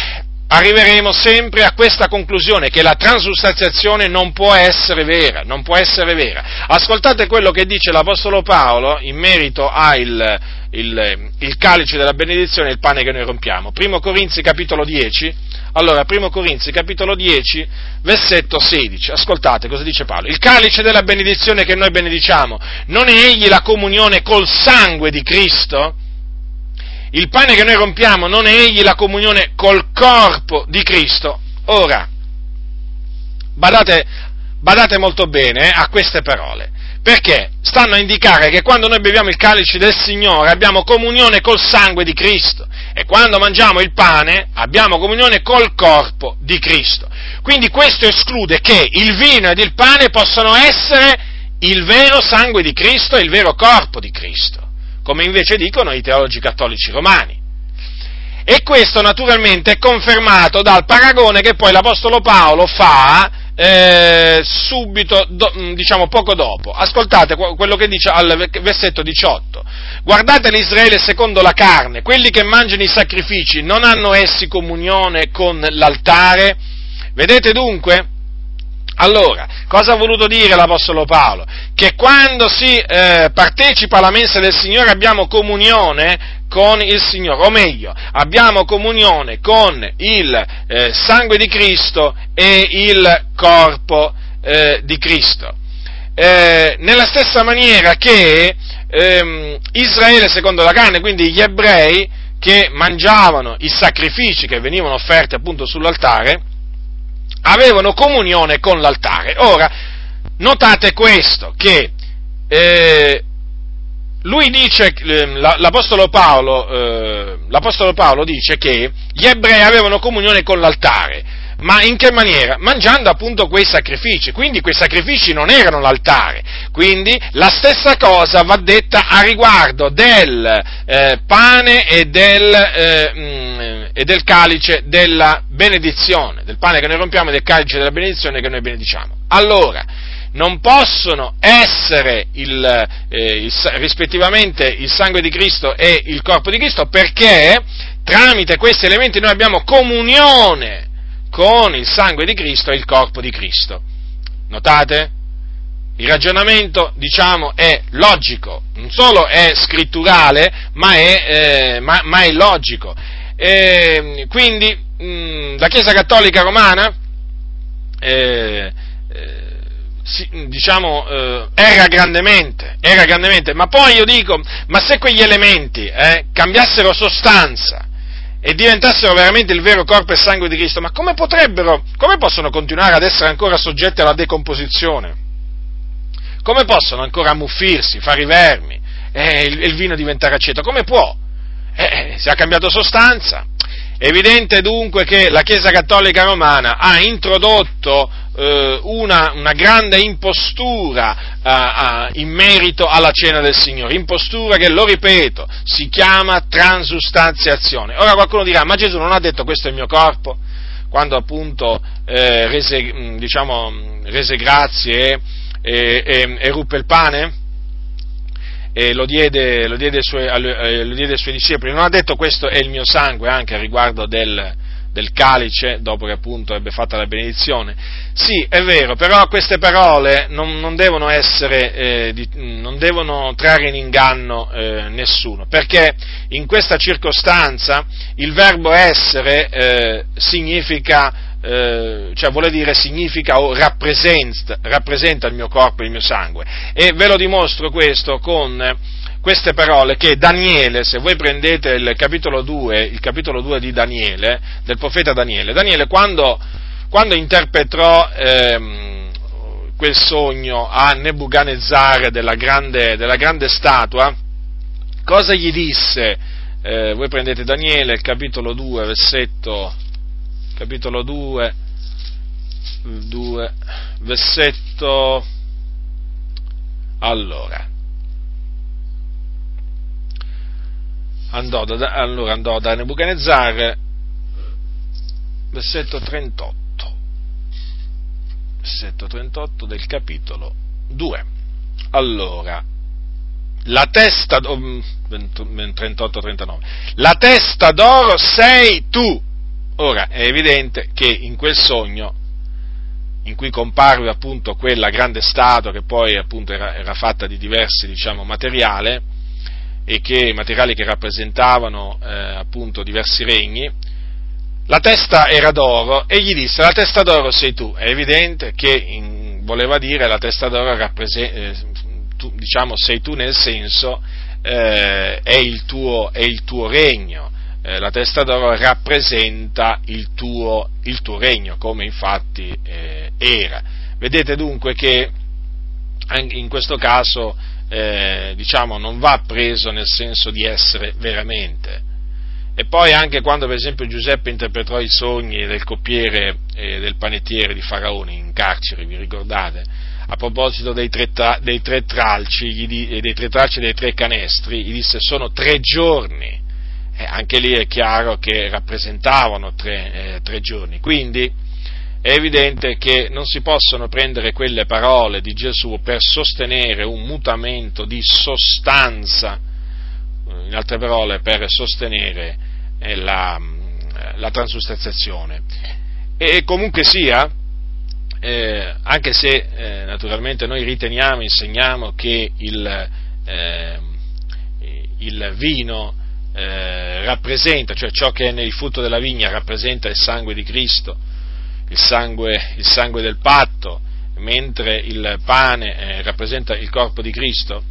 arriveremo sempre a questa conclusione che la transustanziazione non può essere vera, non può essere vera. Ascoltate quello che dice l'Apostolo Paolo in merito al il, il, calice della benedizione e il pane che noi rompiamo. Primo Corinzi capitolo 10, allora, primo Corinzi capitolo 10, versetto 16, ascoltate cosa dice Paolo. Il calice della benedizione che noi benediciamo, non è egli la comunione col sangue di Cristo? Il pane che noi rompiamo non è egli la comunione col corpo di Cristo? Ora, badate, badate molto bene eh, a queste parole perché stanno a indicare che quando noi beviamo il calice del Signore abbiamo comunione col sangue di Cristo E quando mangiamo il pane abbiamo comunione col corpo di Cristo. Quindi questo esclude che il vino ed il pane possano essere il vero sangue di Cristo e il vero corpo di Cristo, come invece dicono i teologi cattolici romani. E questo naturalmente è confermato dal paragone che poi l'Apostolo Paolo fa eh, subito, do, mm, diciamo poco dopo. Ascoltate quello che dice al versetto 18. Guardate l'Israele secondo la carne, quelli che mangiano i sacrifici non hanno essi comunione con l'altare? Vedete dunque? Allora, cosa ha voluto dire l'Apostolo Paolo? Che quando si eh, partecipa alla mensa del Signore abbiamo comunione con il Signore, o meglio, abbiamo comunione con il eh, sangue di Cristo e il corpo eh, di Cristo. Eh, nella stessa maniera che ehm, Israele secondo la carne, quindi gli ebrei che mangiavano i sacrifici che venivano offerti appunto sull'altare, avevano comunione con l'altare. Ora, notate questo, che eh, lui dice, ehm, l'Apostolo Paolo, eh, l'Apostolo Paolo dice che gli ebrei avevano comunione con l'altare, ma in che maniera? Mangiando appunto quei sacrifici, quindi quei sacrifici non erano l'altare, quindi la stessa cosa va detta a riguardo del eh, pane e del, eh, mm, e del calice della benedizione, del pane che noi rompiamo e del calice della benedizione che noi benediciamo. Allora, non possono essere il, eh, il, rispettivamente il sangue di Cristo e il corpo di Cristo perché tramite questi elementi noi abbiamo comunione con il sangue di Cristo e il corpo di Cristo. Notate? Il ragionamento, diciamo, è logico, non solo è scritturale, ma è, eh, ma, ma è logico. E, quindi mh, mm, la Chiesa Cattolica Romana eh, eh, diciamo, eh, era, grandemente, era grandemente, ma poi io dico, ma se quegli elementi eh, cambiassero sostanza e diventassero veramente il vero corpo e sangue di Cristo, ma come potrebbero, come possono continuare ad essere ancora soggetti alla decomposizione? Come possono ancora ammuffirsi, fare i vermi e il, il vino diventare aceto? Come può? Eh, si ha cambiato sostanza. Evidente dunque che la Chiesa Cattolica Romana ha introdotto eh, una, una, grande impostura eh, eh, in merito alla cena del Signore, impostura che, lo ripeto, si chiama transustanziazione. Ora qualcuno dirà, ma Gesù non ha detto questo è il mio corpo? Quando appunto eh, rese, diciamo, rese, grazie e, e, e ruppe il pane? E lo diede, lo, diede suoi, eh, lo diede, ai suoi discepoli, non ha detto questo è il mio sangue anche a riguardo del, del calice, dopo che appunto ebbe fatta la benedizione. Sì, è vero, però queste parole non, non, devono, essere, eh, di, non devono, trarre in inganno eh, nessuno, perché in questa circostanza il verbo essere eh, significa eh, cioè vuole dire significa o rappresenta, rappresenta, il mio corpo e il mio sangue. E ve lo dimostro questo con queste parole che Daniele, se voi prendete il capitolo 2, il capitolo 2 di Daniele, del profeta Daniele, Daniele quando, quando interpretò ehm, quel sogno a Nebuchadnezzar della grande, della grande statua, cosa gli disse? Eh, voi prendete Daniele, capitolo 2, versetto, capitolo 2, 2 versetto, allora, andò da, allora andò da Nebuchadnezzar, versetto 38, versetto 38 del capitolo 2. Allora, la testa, 38-39, mm, la testa d'oro sei tu. Ora, è evidente che in quel sogno, in cui comparve appunto quella grande statua che poi appunto era, era fatta di diversi, diciamo, materiale, e che, materiali che rappresentavano eh, appunto diversi regni, la testa era d'oro e gli disse la testa d'oro sei tu. È evidente che in, voleva dire la testa d'oro rappresenta, eh, diciamo sei tu nel senso eh, è, il tuo, è, il tuo, regno. Eh, la testa d'oro rappresenta il tuo, il tuo regno, come infatti eh, era. Vedete dunque che in questo caso eh, diciamo, non va preso nel senso di essere veramente. E poi anche quando per esempio Giuseppe interpretò i sogni del coppiere e del panettiere di Faraone in carcere, vi ricordate? A proposito dei tre, tra, dei tre tralci, dei tre tralci e dei tre canestri, gli disse sono tre giorni. Eh, anche lì è chiaro che rappresentavano tre, eh, tre giorni. Quindi è evidente che non si possono prendere quelle parole di Gesù per sostenere un mutamento di sostanza, in altre parole per sostenere la, la transustanziazione. E comunque sia, eh, anche se eh, naturalmente noi riteniamo, insegniamo che il, eh, il vino eh, rappresenta, cioè ciò che è nel frutto della vigna rappresenta il sangue di Cristo, il sangue, il sangue del patto, mentre il pane eh, rappresenta il corpo di Cristo,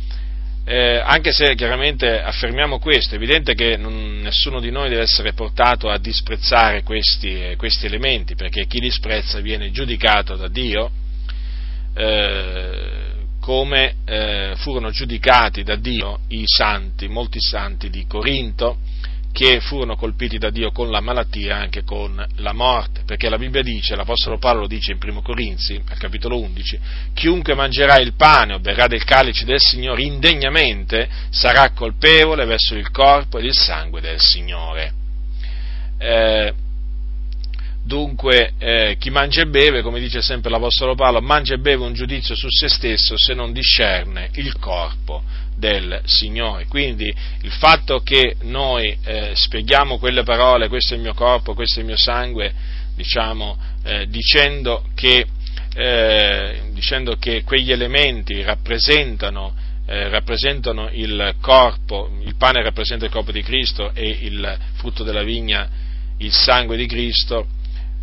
eh, anche se chiaramente affermiamo questo, è evidente che non, nessuno di noi deve essere portato a disprezzare questi, eh, questi elementi, perché chi disprezza viene giudicato da Dio. Eh, come eh, furono giudicati da Dio i santi, molti santi di Corinto, che furono colpiti da Dio con la malattia e anche con la morte, perché la Bibbia dice, l'Apostolo Paolo dice in 1 Corinzi, al capitolo 11, chiunque mangerà il pane o berrà del calice del Signore indegnamente sarà colpevole verso il corpo ed il sangue del Signore. Eh, Dunque, eh, chi mangia e beve, come dice sempre l'Apostolo Paolo, mangia e beve un giudizio su se stesso se non discerne il corpo del Signore. Quindi il fatto che noi eh, spieghiamo quelle parole, questo è il mio corpo, questo è il mio sangue, diciamo, eh, dicendo, che, eh, dicendo, che, quegli elementi rappresentano, eh, rappresentano il corpo, il pane rappresenta il corpo di Cristo e il frutto della vigna il sangue di Cristo,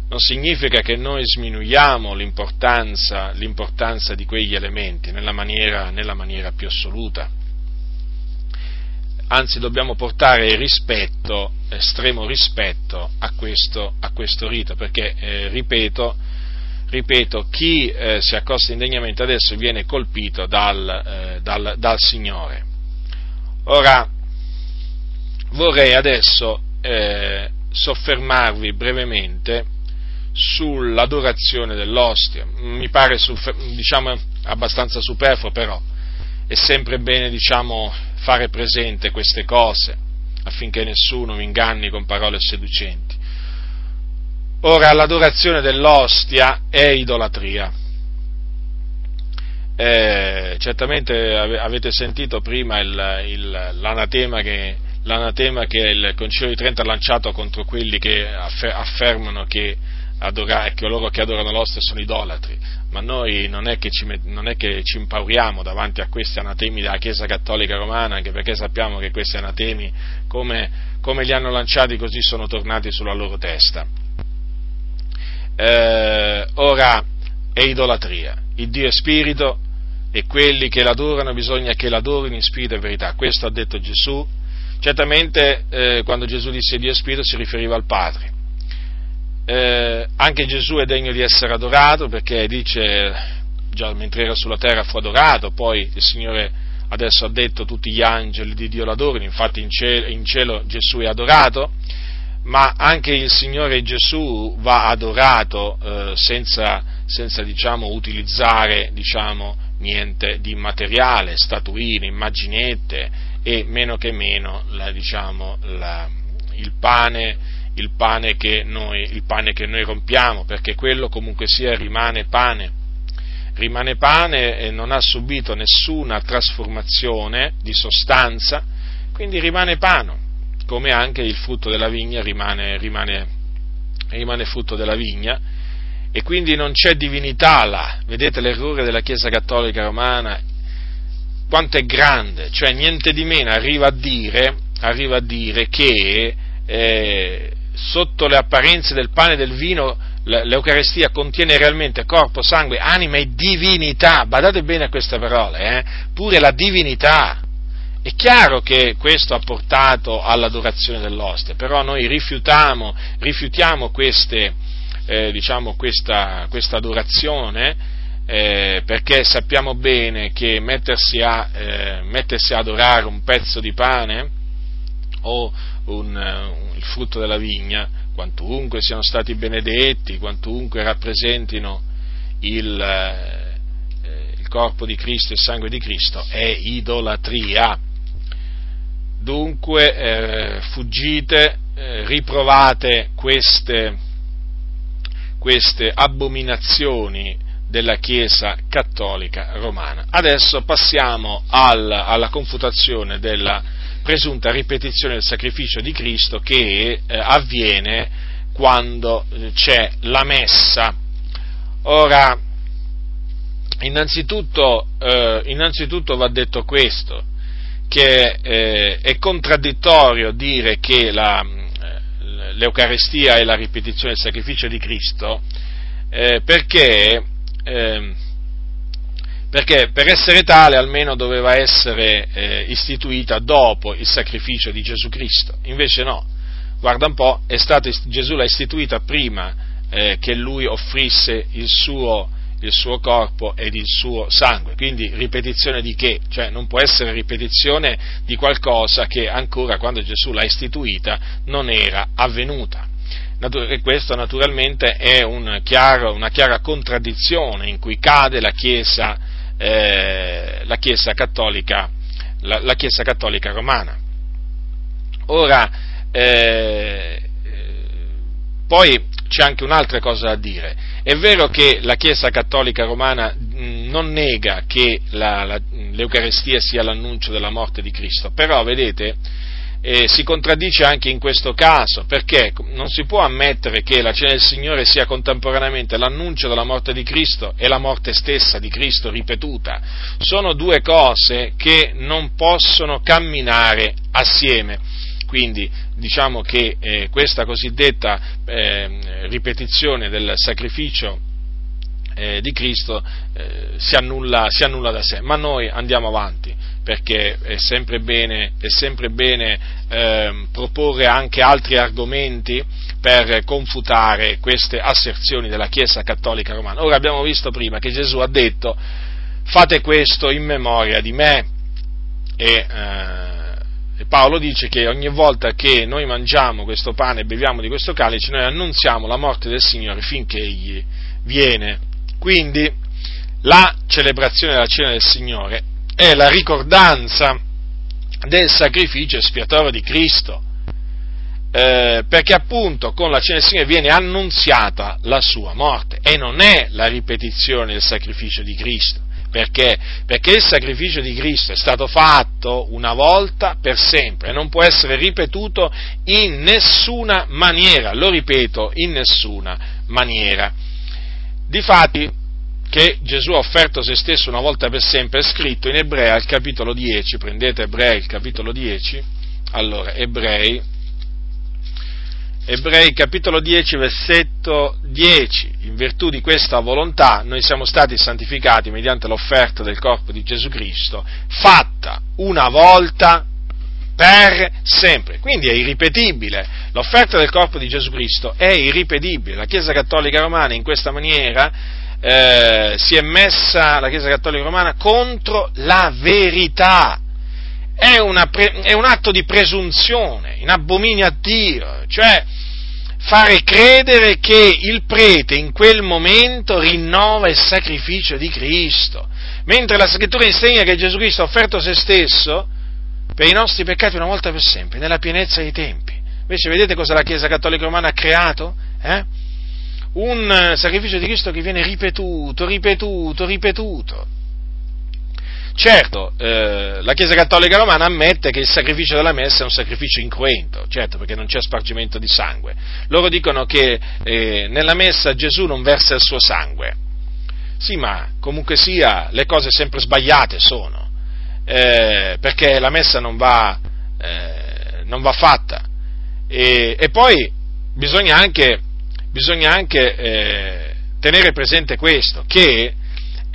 non significa che noi sminuiamo l'importanza, l'importanza di quegli elementi nella maniera, nella maniera, più assoluta. Anzi, dobbiamo portare rispetto, estremo rispetto a questo, a questo rito, perché, eh, ripeto, ripeto, chi eh, si accosta indegnamente adesso viene colpito dal, eh, dal, dal Signore. Ora, vorrei adesso eh, soffermarvi brevemente sull'adorazione dell'ostia. Mi pare diciamo, abbastanza superfluo, però è sempre bene diciamo, fare presente queste cose affinché nessuno mi inganni con parole seducenti. Ora, l'adorazione dell'ostia è idolatria. Eh, certamente avete sentito prima il, il, l'anatema, che, l'anatema, che, il Concilio di Trento ha lanciato contro quelli che affermano che adorare, coloro che adorano l'ostia sono idolatri, ma noi non è, ci, non è, che ci, impauriamo davanti a questi anatemi della Chiesa Cattolica Romana, anche perché sappiamo che questi anatemi, come, come li hanno lanciati, così sono tornati sulla loro testa. Eh, ora è idolatria, il Dio è spirito e quelli che l'adorano bisogna che l'adorino in spirito e verità, questo ha detto Gesù. Certamente eh, quando Gesù disse Dio è spirito si riferiva al Padre, eh, anche Gesù è degno di essere adorato perché dice, già mentre era sulla terra fu adorato, poi il Signore adesso ha detto tutti gli angeli di Dio l'adorino, infatti in cielo, in cielo Gesù è adorato, ma anche il Signore Gesù va adorato eh, senza, senza diciamo, utilizzare diciamo, niente di immateriale, statuine, immaginette e meno che meno la, diciamo, la, il pane il pane, noi, il pane che noi rompiamo, perché quello comunque sia rimane pane. Rimane pane e non ha subito nessuna trasformazione di sostanza, quindi rimane pane, come anche il frutto della vigna rimane, rimane, rimane frutto della vigna, e quindi non c'è divinità là. Vedete l'errore della Chiesa Cattolica Romana quanto è grande, cioè niente di meno arriva a dire, arriva a dire che eh, sotto le apparenze del pane e del vino l'Eucarestia contiene realmente corpo, sangue, anima e divinità. Badate bene a queste parole, eh? pure la divinità. È chiaro che questo ha portato all'adorazione dell'oste, però noi rifiutiamo, rifiutiamo queste, eh, diciamo questa, questa, adorazione eh, perché sappiamo bene che mettersi a, eh, mettersi a adorare un pezzo di pane o un, un, il frutto della vigna, quantunque siano stati benedetti, quantunque rappresentino il, eh, il corpo di Cristo e il sangue di Cristo, è idolatria. Dunque eh, fuggite, eh, riprovate queste, queste abominazioni della Chiesa cattolica romana. Adesso passiamo al, alla confutazione della presunta ripetizione del sacrificio di Cristo che eh, avviene quando eh, c'è la messa. Ora, innanzitutto, eh, innanzitutto va detto questo, che eh, è contraddittorio dire che la, eh, l'Eucarestia è la ripetizione del sacrificio di Cristo, eh, perché eh, perché per essere tale almeno doveva essere eh, istituita dopo il sacrificio di Gesù Cristo, invece no, guarda un po', stato, Gesù l'ha istituita prima eh, che lui offrisse il suo, il suo, corpo ed il suo sangue, quindi ripetizione di che? Cioè non può essere ripetizione di qualcosa che ancora quando Gesù l'ha istituita non era avvenuta. E questo naturalmente è un chiaro, una chiara contraddizione in cui cade la Chiesa eh, la, Chiesa cattolica, la, la, Chiesa cattolica romana. Ora, eh, poi c'è anche un'altra cosa da dire. È vero che la Chiesa cattolica romana non nega che la, l'Eucarestia sia l'annuncio della morte di Cristo, però vedete, eh, si contraddice anche in questo caso, perché non si può ammettere che la cena del Signore sia contemporaneamente l'annuncio della morte di Cristo e la morte stessa di Cristo ripetuta. Sono due cose che non possono camminare assieme. Quindi diciamo che eh, questa cosiddetta eh, ripetizione del sacrificio eh, di Cristo eh, si annulla, si, annulla, da sé, ma noi andiamo avanti perché è sempre bene, è sempre bene eh, proporre anche altri argomenti per confutare queste asserzioni della Chiesa cattolica romana. Ora abbiamo visto prima che Gesù ha detto fate questo in memoria di me e, eh, e Paolo dice che ogni volta che noi mangiamo questo pane e beviamo di questo calice noi annunziamo la morte del Signore finché Egli viene. Quindi la celebrazione della cena del Signore è la ricordanza del sacrificio espiatorio di Cristo, eh, perché appunto con la cena del Signore viene annunziata la sua morte e non è la ripetizione del sacrificio di Cristo. Perché? Perché il sacrificio di Cristo è stato fatto una volta per sempre e non può essere ripetuto in nessuna maniera, lo ripeto, in nessuna maniera. Difatti, che Gesù ha offerto se stesso una volta per sempre è scritto in Ebrei al capitolo 10, prendete Ebrei il capitolo 10, allora Ebrei, Ebrei capitolo 10 versetto 10, in virtù di questa volontà noi siamo stati santificati mediante l'offerta del corpo di Gesù Cristo, fatta una volta per sempre. Quindi è irripetibile. L'offerta del corpo di Gesù Cristo è irripetibile. La Chiesa Cattolica Romana in questa maniera eh, si è messa la Chiesa Cattolica Romana contro la verità. È, pre, è un atto di presunzione, in abominio a Dio, cioè fare credere che il prete in quel momento rinnova il sacrificio di Cristo, mentre la scrittura insegna che Gesù Cristo ha offerto se stesso per i nostri peccati una volta per sempre, nella pienezza dei tempi. Invece vedete cosa la Chiesa Cattolica Romana ha creato? Eh? un sacrificio di Cristo che viene ripetuto, ripetuto, ripetuto. Certo, eh, la Chiesa Cattolica Romana ammette che il sacrificio della messa è un sacrificio incruento, certo, perché non c'è spargimento di sangue. Loro dicono che eh, nella messa Gesù non versa il suo sangue. Sì, ma comunque sia, le cose sempre sbagliate sono, eh, perché la messa non va, eh, non va fatta. E, e poi bisogna anche bisogna anche eh, tenere presente questo, che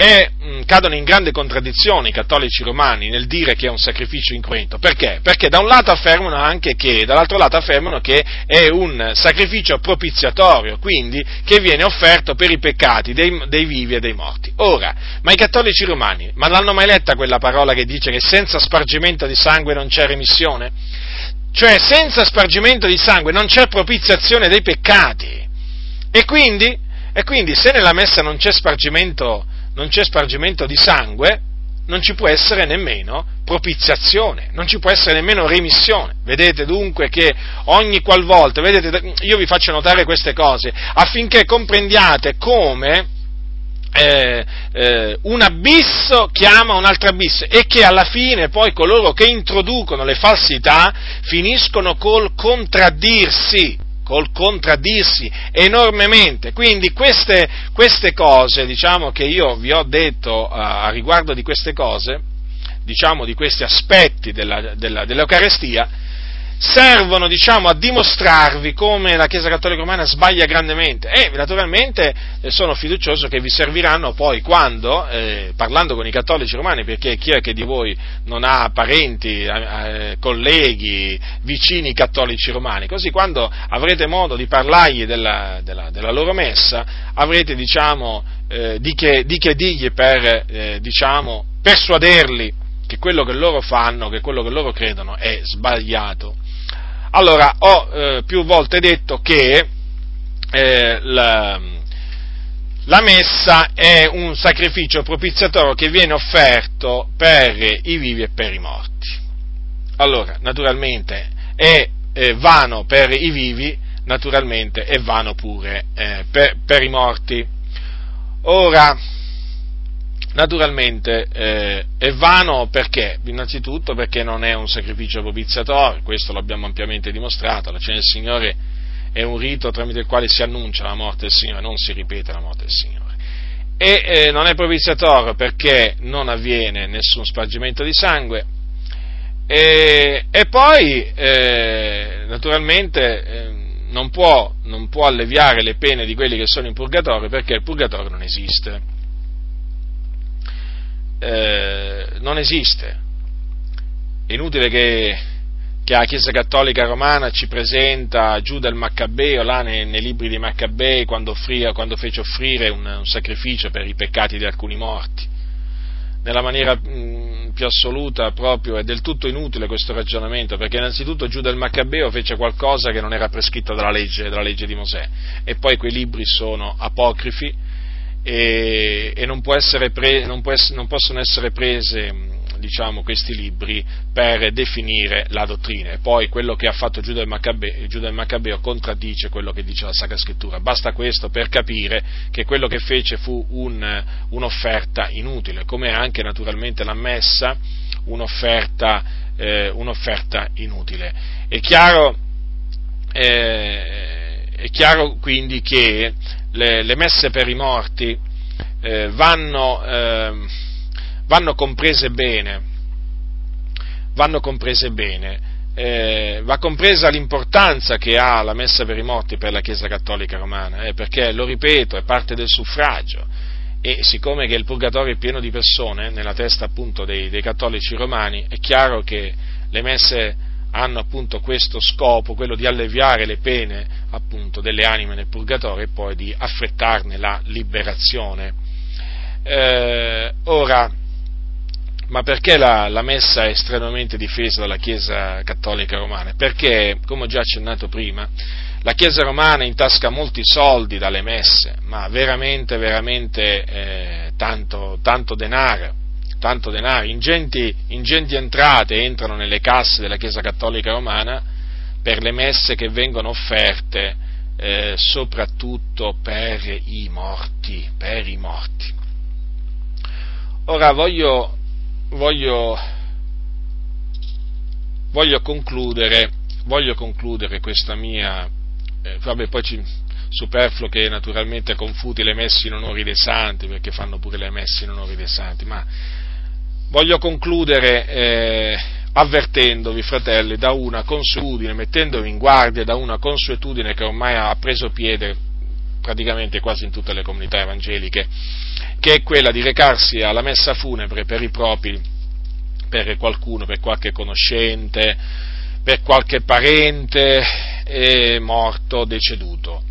è, mh, cadono in grande contraddizione i cattolici romani nel dire che è un sacrificio incruento. Perché? Perché da un lato affermano anche che, dall'altro lato affermano che è un sacrificio propiziatorio, quindi che viene offerto per i peccati dei, dei vivi e dei morti. Ora, ma i cattolici romani, ma l'hanno mai letta quella parola che dice che senza spargimento di sangue non c'è remissione? Cioè, senza spargimento di sangue non c'è propiziazione dei peccati. E quindi, e quindi se nella messa non c'è, non c'è spargimento di sangue, non ci può essere nemmeno propiziazione, non ci può essere nemmeno remissione. Vedete dunque che ogni qualvolta, vedete, io vi faccio notare queste cose affinché comprendiate come eh, eh, un abisso chiama un altro abisso e che alla fine poi coloro che introducono le falsità finiscono col contraddirsi col contraddirsi enormemente. Quindi queste, queste cose, diciamo, che io vi ho detto a, a riguardo di queste cose, diciamo, di questi aspetti della, della, dell'Eucarestia, servono diciamo, a dimostrarvi come la Chiesa Cattolica Romana sbaglia grandemente e naturalmente eh, sono fiducioso che vi serviranno poi quando, eh, parlando con i cattolici romani, perché chi è che di voi non ha parenti, eh, colleghi, vicini cattolici romani, così quando avrete modo di parlargli della, della, della loro messa avrete diciamo, eh, di, che, di, che, dirgli per eh, diciamo, persuaderli che quello che loro fanno, che quello che loro credono è sbagliato. Allora, ho eh, più volte detto che eh, la, la, messa è un sacrificio propiziatorio che viene offerto per i vivi e per i morti. Allora, naturalmente è eh, vano per i vivi, naturalmente è vano pure eh, per, per i morti. Ora, Naturalmente eh, è vano perché? Innanzitutto perché non è un sacrificio propiziatorio, questo l'abbiamo ampiamente dimostrato, la cena del Signore è un rito tramite il quale si annuncia la morte del Signore, non si ripete la morte del Signore. E eh, non è propiziatorio perché non avviene nessun spargimento di sangue. E, e poi, eh, naturalmente, eh, non può, non può alleviare le pene di quelli che sono in purgatorio perché il purgatorio non esiste eh, non esiste. È inutile che, che, la Chiesa Cattolica Romana ci presenta Giuda il Maccabeo, là nei, nei libri dei Maccabei, quando, offria, quando fece offrire un, un, sacrificio per i peccati di alcuni morti. Nella maniera mh, più assoluta proprio è del tutto inutile questo ragionamento, perché innanzitutto Giuda il Maccabeo fece qualcosa che non era prescritto dalla legge, dalla legge di Mosè, e poi quei libri sono apocrifi, e, e non, pre, non, ess, non, possono essere prese diciamo, questi libri per definire la dottrina. E poi quello che ha fatto Giuda il, Maccabeo, Giuda il Maccabeo contraddice quello che dice la Sacra Scrittura. Basta questo per capire che quello che fece fu un, un'offerta inutile, come anche naturalmente la messa un'offerta, eh, un'offerta inutile. È chiaro, eh, è chiaro quindi che le, le messe per i morti eh, vanno, eh, vanno, comprese bene, vanno comprese bene. Eh, va compresa l'importanza che ha la messa per i morti per la Chiesa Cattolica Romana, eh, perché, lo ripeto, è parte del suffragio e siccome che il purgatorio è pieno di persone, nella testa appunto dei, dei cattolici romani, è chiaro che le messe hanno appunto questo scopo, quello di alleviare le pene appunto delle anime nel purgatorio e poi di affrettarne la liberazione. Eh, ora, ma perché la, la, messa è estremamente difesa dalla Chiesa cattolica romana? Perché, come ho già accennato prima, la Chiesa romana intasca molti soldi dalle messe, ma veramente, veramente eh, tanto, tanto denaro tanto denaro, ingenti, ingenti entrate entrano nelle casse della Chiesa Cattolica Romana per le messe che vengono offerte eh, soprattutto per i morti, per i morti. Ora voglio, voglio, voglio, concludere, voglio concludere, questa mia, eh, vabbè poi ci, superfluo che naturalmente confuti le messe in onore dei santi, perché fanno pure le messe in onore dei santi, ma voglio concludere eh, avvertendovi, fratelli, da una consuetudine, mettendovi in guardia da una consuetudine che ormai ha preso piede praticamente quasi in tutte le comunità evangeliche, che è quella di recarsi alla messa funebre per i propri, per qualcuno, per qualche conoscente, per qualche parente eh, morto, deceduto.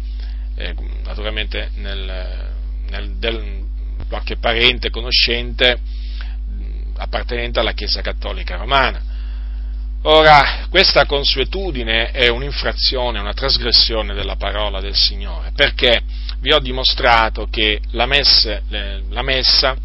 Eh, naturalmente nel, nel, del, qualche parente, conoscente, appartenente alla Chiesa Cattolica Romana. Ora, questa consuetudine è un'infrazione, una trasgressione della parola del Signore, perché vi ho dimostrato che la, messe, la messa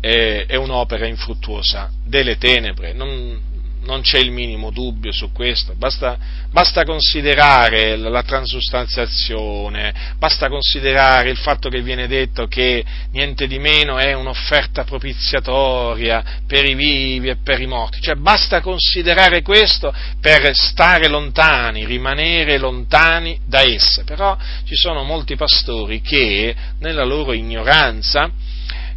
è, è, un'opera infruttuosa delle tenebre, non, non c'è il minimo dubbio su questo, basta, basta, considerare la transustanziazione, basta considerare il fatto che viene detto che niente di meno è un'offerta propiziatoria per i vivi e per i morti, cioè basta considerare questo per stare lontani, rimanere lontani da esse, però ci sono molti pastori che nella loro ignoranza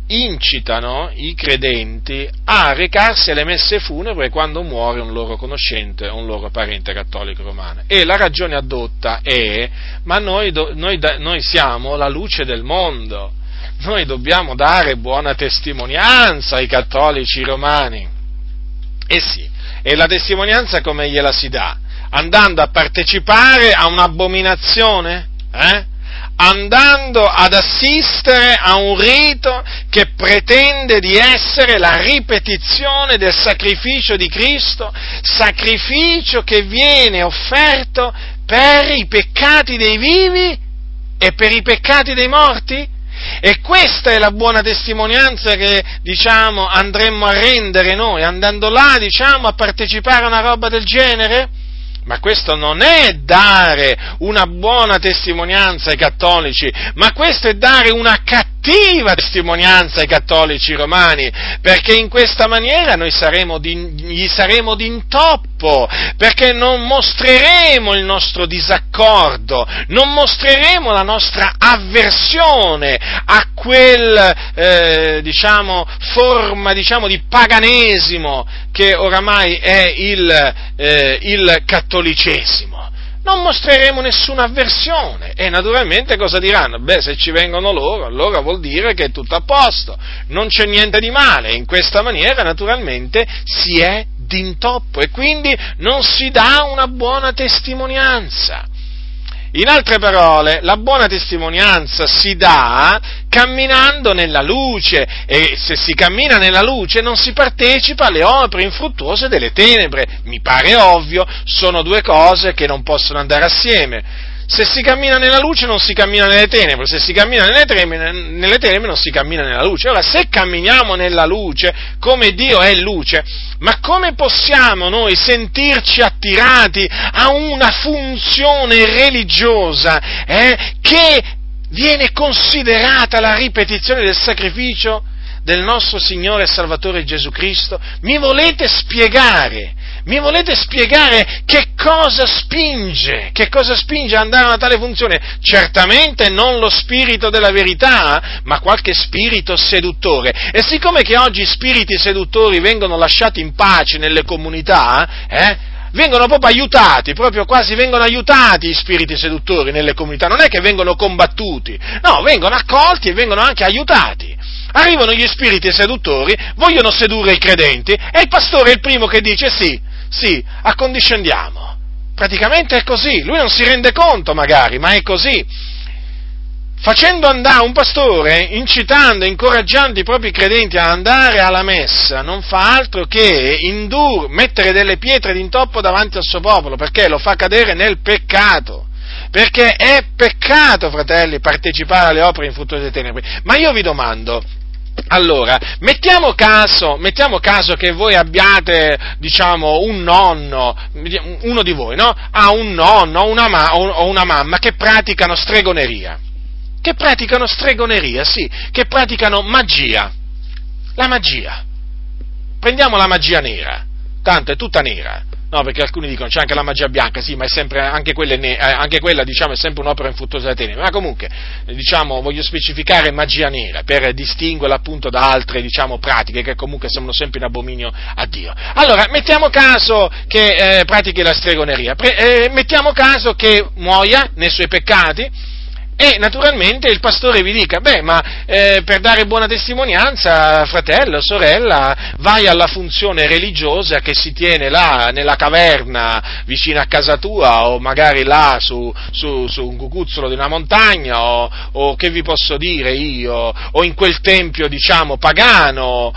incitano i credenti a recarsi alle messe funebri quando muore un loro conoscente o un loro parente cattolico romano. E la ragione addotta è, ma noi, noi, noi siamo la luce del mondo, noi dobbiamo dare buona testimonianza ai cattolici romani. E sì, e la testimonianza come gliela si dà? Andando a partecipare a un'abominazione? Eh? Andando ad assistere a un rito che pretende di essere la ripetizione del sacrificio di Cristo, sacrificio che viene offerto per i peccati dei vivi e per i peccati dei morti? E questa è la buona testimonianza che, diciamo, andremmo a rendere noi, andando là, diciamo, a partecipare a una roba del genere? Ma questo non è dare una buona testimonianza ai cattolici, ma questo è dare una cattiva testimonianza ai cattolici romani, perché in questa maniera noi saremo di, gli saremo d'intoppo, perché non mostreremo il nostro disaccordo, non mostreremo la nostra avversione a quel, eh, diciamo, forma, diciamo, di paganesimo che oramai è il, eh, il cattolicesimo. Non mostreremo nessuna avversione e naturalmente cosa diranno? Beh, se ci vengono loro, allora vuol dire che è tutto a posto, non c'è niente di male. In questa maniera naturalmente si è d'intoppo e quindi non si dà una buona testimonianza. In altre parole, la buona testimonianza si dà camminando nella luce e se si cammina nella luce non si partecipa alle opere infruttuose delle tenebre. Mi pare ovvio, sono due cose che non possono andare assieme se si cammina nella luce non si cammina nelle tenebre, se si cammina nelle tenebre, nelle tenebre non si cammina nella luce. Ora, se camminiamo nella luce, come Dio è luce, ma come possiamo noi sentirci attirati a una funzione religiosa eh, che viene considerata la ripetizione del sacrificio del nostro Signore e Salvatore Gesù Cristo? Mi volete spiegare mi volete spiegare che cosa spinge? Che cosa spinge ad andare a una tale funzione? Certamente non lo spirito della verità, ma qualche spirito seduttore. E siccome che oggi spiriti seduttori vengono lasciati in pace nelle comunità, eh, vengono proprio aiutati, proprio quasi vengono aiutati i spiriti seduttori nelle comunità, non è che vengono combattuti, no, vengono accolti e vengono anche aiutati. Arrivano gli spiriti seduttori, vogliono sedurre i credenti e il pastore è il primo che dice sì, sì, accondiscendiamo. Praticamente è così, lui non si rende conto magari, ma è così. Facendo andare un pastore, incitando, incoraggiando i propri credenti ad andare alla messa, non fa altro che indur, mettere delle pietre d'intoppo davanti al suo popolo, perché lo fa cadere nel peccato perché è peccato, fratelli, partecipare alle opere infruttuose delle tenebre. Ma io vi domando, allora, mettiamo caso, mettiamo caso, che voi abbiate, diciamo, un nonno, uno di voi, no? Ha un nonno una, ma, o una mamma che praticano stregoneria. Che praticano stregoneria, sì, che praticano magia. La magia. Prendiamo la magia nera, tanto è tutta nera. No, perché alcuni dicono c'è anche la magia bianca, sì, ma è sempre, anche, ne, eh, anche quella diciamo, è sempre un'opera infruttuosa da tenere. Ma comunque, diciamo, voglio specificare magia nera per distinguerla appunto da altre diciamo, pratiche che comunque sembrano sempre in abominio a Dio. Allora, mettiamo caso che eh, pratichi la stregoneria, Pre- eh, mettiamo caso che muoia nei suoi peccati e naturalmente il pastore vi dica, beh, ma eh, per dare buona testimonianza, fratello, sorella, vai alla funzione religiosa che si tiene là nella caverna vicino a casa tua o magari là su, su, su un cucuzzolo di una montagna o, o, che vi posso dire io, o in quel tempio, diciamo, pagano,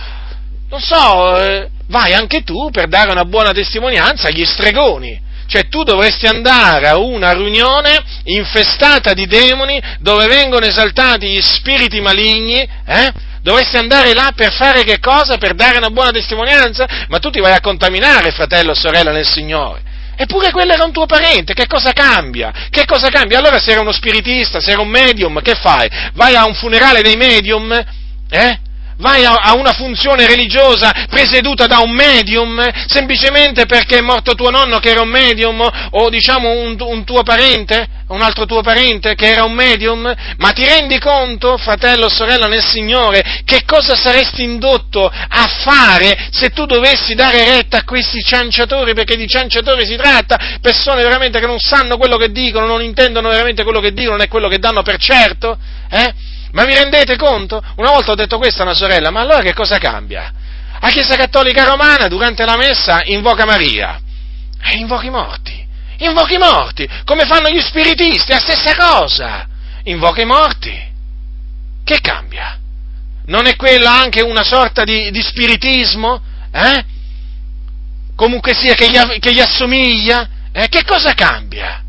non so, eh, vai anche tu per dare una buona testimonianza agli stregoni. Cioè tu dovresti andare a una riunione infestata di demoni dove vengono esaltati gli spiriti maligni, eh? Dovresti andare là per fare che cosa? Per dare una buona testimonianza? Ma tu ti vai a contaminare, fratello o sorella nel Signore. Eppure quello era un tuo parente, che cosa cambia? Che cosa cambia? Allora se era uno spiritista, se era un medium, che fai? Vai a un funerale dei medium? Eh? Vai a, a, una funzione religiosa presieduta da un medium, semplicemente perché è morto tuo nonno che era un medium, o diciamo un, un tuo parente, un altro tuo parente che era un medium, ma ti rendi conto, fratello sorella nel Signore, che cosa saresti indotto a fare se tu dovessi dare retta a questi cianciatori, perché di cianciatori si tratta, persone veramente che non sanno quello che dicono, non intendono veramente quello che dicono, né quello che danno per certo, eh? Ma vi rendete conto? Una volta ho detto questo a una sorella, ma allora che cosa cambia? La Chiesa Cattolica Romana durante la messa invoca Maria e invoca i morti. Invoca i morti, come fanno gli spiritisti, la stessa cosa. Invoca i morti. Che cambia? Non è quella anche una sorta di, di spiritismo? Eh? Comunque sia che gli, che gli assomiglia? Eh? Che cosa cambia?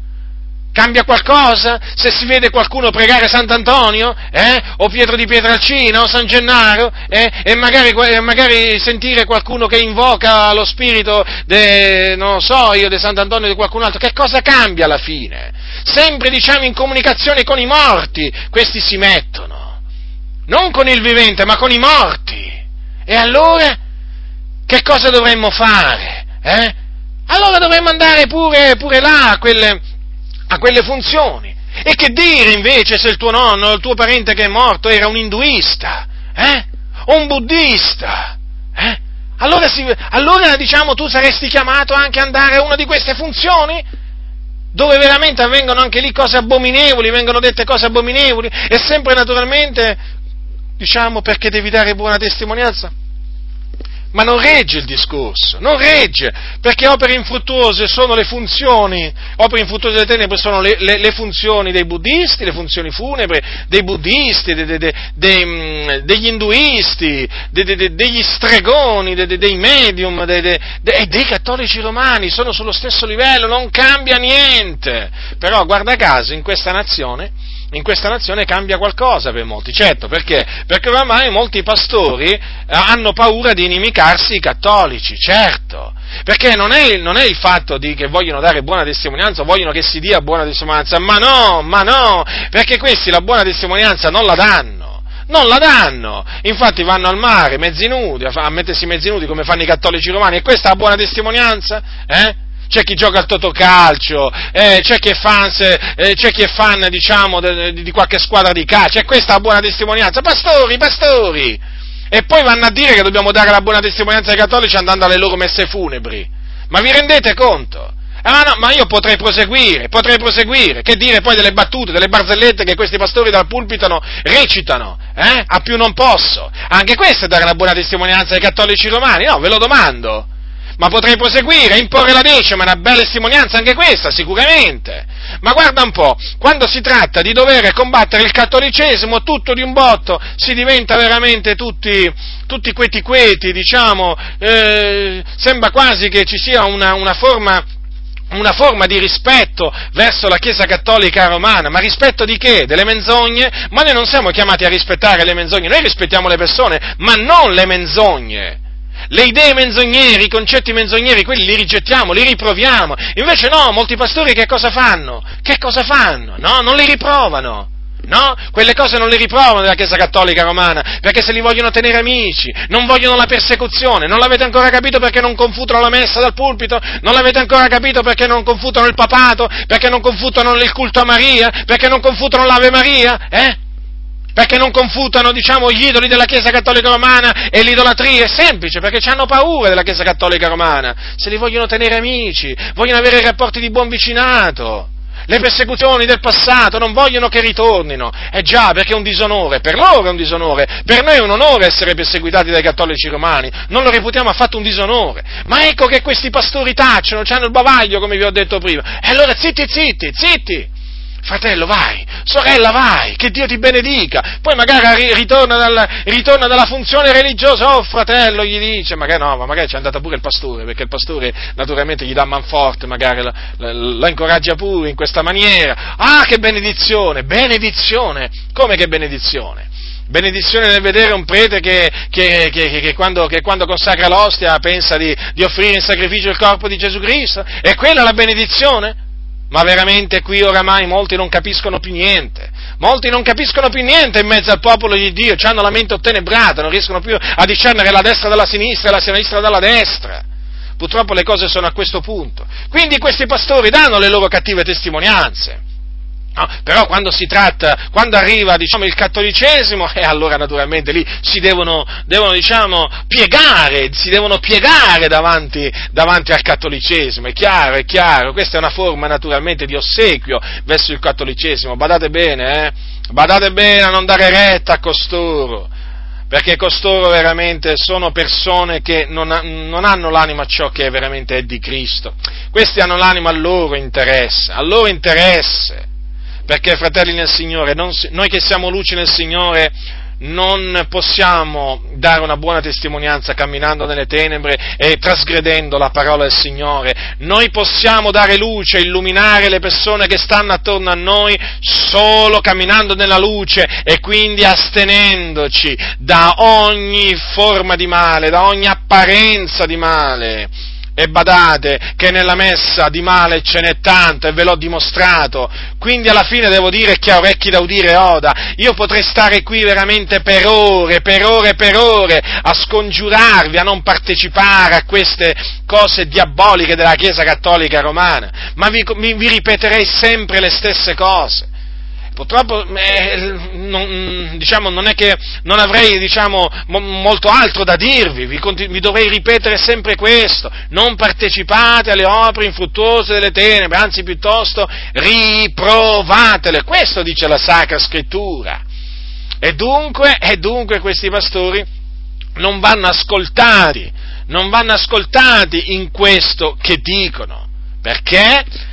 Cambia qualcosa? Se si vede qualcuno pregare Sant'Antonio, eh? o Pietro di Pietralcina, o San Gennaro, eh? e magari, magari, sentire qualcuno che invoca lo spirito, de, non so io, di Sant'Antonio o di qualcun altro, che cosa cambia alla fine? Sempre diciamo in comunicazione con i morti, questi si mettono, non con il vivente, ma con i morti. E allora, che cosa dovremmo fare? Eh? Allora dovremmo andare pure, pure là a quelle a quelle funzioni. E che dire invece se il tuo nonno o il tuo parente che è morto era un induista, eh? O un buddista, eh? Allora, si, allora, diciamo, tu saresti chiamato anche ad andare a una di queste funzioni? Dove veramente avvengono anche lì cose abominevoli, vengono dette cose abominevoli, e sempre naturalmente, diciamo, perché devi dare buona testimonianza? Ma non regge il discorso, non regge, perché opere infruttuose sono le funzioni, opere infruttuose delle tenebre sono le, le, le funzioni dei buddisti, le funzioni funebre dei buddisti, de, de, de, mm, degli induisti, degli stregoni, dei medium e dei cattolici romani, sono sullo stesso livello, non cambia niente. Però guarda caso, in questa nazione in questa nazione cambia qualcosa per molti, certo, perché? Perché oramai molti pastori eh, hanno paura di inimicarsi i cattolici, certo, perché non è, non è il fatto che vogliono dare buona testimonianza, vogliono che si dia buona testimonianza, ma no, ma no, perché questi la buona testimonianza non la danno non la danno, infatti vanno al mare mezzi nudi, a mettersi mezzi nudi come fanno i cattolici romani, e questa è la buona testimonianza? Eh? C'è chi gioca al totocalcio, eh, c'è chi è fan, eh, c'è chi è fan diciamo, de, de, di qualche squadra di calcio, e questa è la buona testimonianza. Pastori, pastori! E poi vanno a dire che dobbiamo dare la buona testimonianza ai cattolici andando alle loro messe funebri. Ma vi rendete conto? Ah no, ma io potrei proseguire, potrei proseguire, che dire poi delle battute, delle barzellette che questi pastori dal pulpito recitano, eh? A più non posso. Anche questo è dare una buona testimonianza ai cattolici romani? No, ve lo domando ma potrei proseguire, imporre la decima, è una bella testimonianza anche questa, sicuramente. Ma guarda un po', quando si tratta di dover combattere il cattolicesimo, tutto di un botto, si diventa veramente tutti, tutti queti queti, diciamo, eh, sembra quasi che ci sia una, una forma una forma di rispetto verso la Chiesa Cattolica Romana, ma rispetto di che? Delle menzogne? Ma noi non siamo chiamati a rispettare le menzogne, noi rispettiamo le persone, ma non le menzogne le idee menzogneri, i concetti menzogneri, quelli li rigettiamo, li riproviamo. Invece no, molti pastori che cosa fanno? Che cosa fanno? No, non li riprovano. No? Quelle cose non le riprovano nella Chiesa Cattolica Romana, perché se li vogliono tenere amici, non vogliono la persecuzione, non l'avete ancora capito perché non confutano la messa dal pulpito, non l'avete ancora capito perché non confutano il papato, perché non confutano il culto a Maria, perché non confutano l'Ave Maria, eh? Perché non confutano, diciamo, gli idoli della Chiesa Cattolica Romana e l'idolatria? È semplice, perché hanno paura della Chiesa Cattolica Romana. Se li vogliono tenere amici, vogliono avere rapporti di buon vicinato. Le persecuzioni del passato non vogliono che ritornino. Eh già, perché è un disonore. Per loro è un disonore. Per noi è un onore essere perseguitati dai cattolici romani. Non lo reputiamo affatto un disonore. Ma ecco che questi pastori tacciono, hanno il bavaglio, come vi ho detto prima. E allora zitti, zitti, zitti. Fratello, vai, sorella vai, che Dio ti benedica, poi magari ritorna, dal, ritorna dalla funzione religiosa, oh fratello, gli dice, magari no, ma magari c'è andato pure il pastore, perché il pastore naturalmente gli dà manforte, magari la, la, la incoraggia pure in questa maniera, ah che benedizione, benedizione, come che benedizione? benedizione nel vedere un prete che, che, che, che quando, quando, consacra l'ostia pensa di, di, offrire in sacrificio il corpo di Gesù Cristo? È quella la benedizione? Ma veramente qui oramai molti non capiscono più niente. Molti non capiscono più niente in mezzo al popolo di Dio, hanno la mente ottenebrata, non riescono più a discernere la destra dalla sinistra e la sinistra dalla destra. Purtroppo le cose sono a questo punto. Quindi questi pastori danno le loro cattive testimonianze. No, però quando si tratta, quando arriva diciamo, il cattolicesimo, eh, allora naturalmente lì si devono, devono diciamo, piegare, si devono piegare davanti, davanti, al cattolicesimo, è chiaro, è chiaro, questa è una forma naturalmente di ossequio verso il cattolicesimo, badate bene, eh? badate bene a non dare retta a costoro, perché costoro veramente sono persone che non, non, hanno l'anima a ciò che veramente è di Cristo, questi hanno l'anima al loro interesse, al loro interesse perché fratelli nel Signore, non, noi che siamo luci nel Signore non possiamo dare una buona testimonianza camminando nelle tenebre e trasgredendo la parola del Signore. Noi possiamo dare luce, illuminare le persone che stanno attorno a noi solo camminando nella luce e quindi astenendoci da ogni forma di male, da ogni apparenza di male. E badate che nella messa di male ce n'è tanto e ve l'ho dimostrato. Quindi alla fine devo dire chi ha orecchi da udire oda. Io potrei stare qui veramente per ore, per ore, per ore a scongiurarvi a non partecipare a queste cose diaboliche della Chiesa Cattolica Romana, ma vi, vi ripeterei sempre le stesse cose purtroppo eh, non, diciamo, non, è che non avrei diciamo, mo, molto altro da dirvi, vi, vi, dovrei ripetere sempre questo, non partecipate alle opere infruttuose delle tenebre, anzi piuttosto riprovatele, questo dice la Sacra Scrittura. E dunque, e dunque questi pastori non vanno ascoltati, non vanno ascoltati in questo che dicono, perché?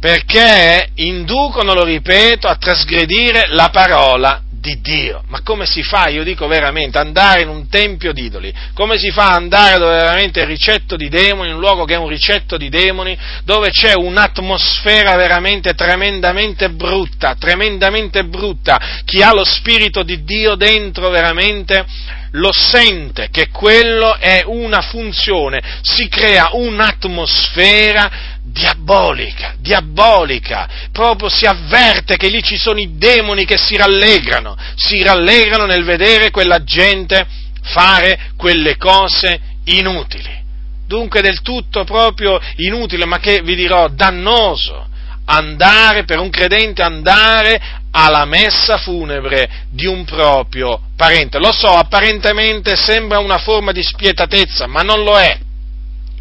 Perché inducono, lo ripeto, a trasgredire la parola di Dio. Ma come si fa, io dico veramente, andare in un tempio d'idoli? Come si fa ad andare dove veramente è ricetto di demoni, in un luogo che è un ricetto di demoni, dove c'è un'atmosfera veramente tremendamente brutta, tremendamente brutta. Chi ha lo Spirito di Dio dentro veramente lo sente che quello è una funzione, si crea un'atmosfera diabolica, diabolica, proprio si avverte che lì ci sono i demoni che si rallegrano, si rallegrano nel vedere quella gente fare quelle cose inutili. Dunque del tutto proprio inutile, ma che vi dirò dannoso andare per un credente andare alla messa funebre di un proprio parente. Lo so, apparentemente sembra una forma di spietatezza, ma non lo è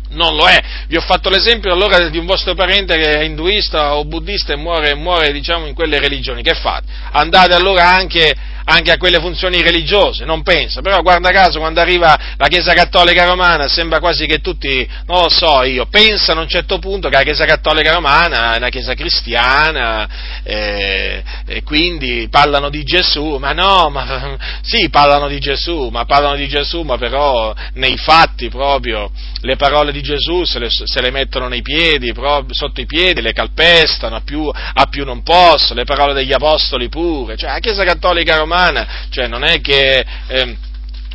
non lo è. Vi ho fatto l'esempio allora di un vostro parente che è induista o buddista e muore, muore diciamo, in quelle religioni. Che fate? Andate allora anche anche a quelle funzioni religiose, non pensa, però guarda caso quando arriva la Chiesa Cattolica Romana sembra quasi che tutti, non lo so io, pensano a un certo punto che la Chiesa Cattolica Romana è una Chiesa cristiana eh, e quindi parlano di Gesù, ma no, ma, sì parlano di Gesù, ma parlano di Gesù, ma però nei fatti proprio le parole di Gesù se le, se le mettono nei piedi, proprio, sotto i piedi, le calpestano a più, a più non posso, le parole degli apostoli pure, cioè la Chiesa Cattolica Romana romana, cioè non è che... Eh,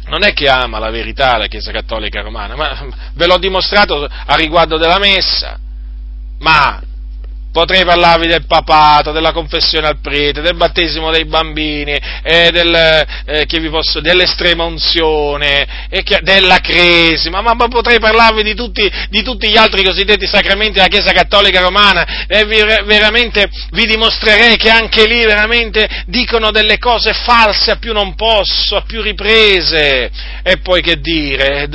non è che ama la verità la Chiesa Cattolica Romana, ma ve l'ho dimostrato a riguardo della messa. Ma Potrei parlarvi del papato, della confessione al prete, del battesimo dei bambini, eh, del, eh, posso, dell'estrema unzione, eh, della cresima, ma, ma, potrei parlarvi di tutti, di tutti, gli altri cosiddetti sacramenti della Chiesa Cattolica Romana e vi, veramente vi dimostrerei che anche lì veramente dicono delle cose false a più non posso, a più riprese. E poi che dire,